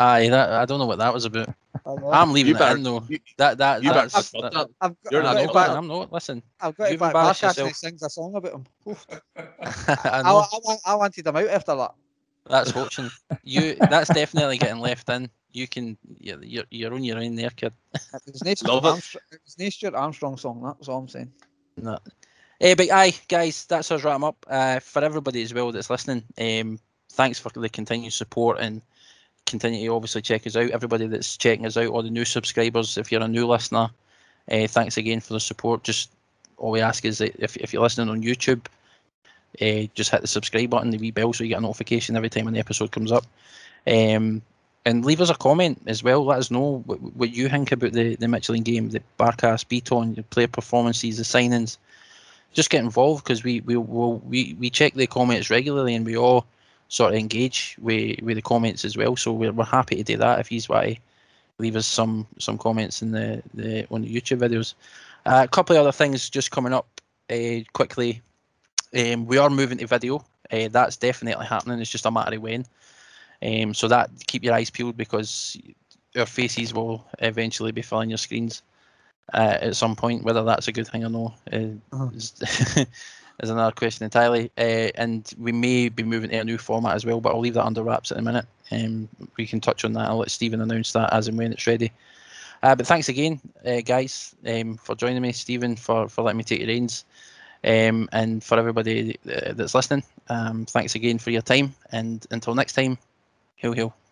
A: Aye, that I don't know what that was about.
C: I know.
A: I'm leaving
B: You
A: it
B: better-
A: in though.
B: you-
A: That that
B: You better
A: that's,
B: stop
A: that,
B: that.
C: I've got,
B: You're
C: I've
B: not
C: got
A: I'm not,
C: back.
A: I'm not. Listen,
C: I've got
A: you've
C: back.
A: embarrassed
C: Mark actually
A: yourself.
C: sings a song about him.
A: I
C: I,
A: know
C: I, wa- I wanted him out after that.
A: that's watching. You that's definitely getting left in. You can you're you're, you're on your own there, kid.
C: It was no Stuart
B: Love it.
C: Armstrong, it was no Stuart Armstrong song. That's all I'm saying.
A: No. Eh, but aye, guys, that's us wrap up. Uh, for everybody as well that's listening, um, thanks for the continued support and continue to obviously check us out. Everybody that's checking us out, all the new subscribers, if you're a new listener, uh, thanks again for the support. Just all we ask is that if, if you're listening on YouTube, uh, just hit the subscribe button, the wee bell, so you get a notification every time an episode comes up. Um, and leave us a comment as well. Let us know what, what you think about the, the Midtjylland game, the Barkas, Bitton, the player performances, the signings. Just get involved because we we will we, we check the comments regularly and we all sort of engage with, with the comments as well. So we're, we're happy to do that if want to leave us some some comments in the, the on the YouTube videos. Uh, a couple of other things just coming up uh, quickly. Um, we are moving to video. Uh, that's definitely happening. It's just a matter of when. Um, so that keep your eyes peeled because our faces will eventually be filling your screens uh, at some point. Whether that's a good thing or not uh,
C: Uh-huh.
A: is, another question entirely. Uh, and we may be moving to a new format as well, but I'll leave that under wraps in a minute. Um, we can touch on that. I'll let Stephen announce that as and when it's ready. Uh, but thanks again, uh, guys, um, for joining me. Stephen, for, for letting me take the reins. Um, and for everybody uh, that's listening, um, thanks again for your time. And until next time, Hail, hail.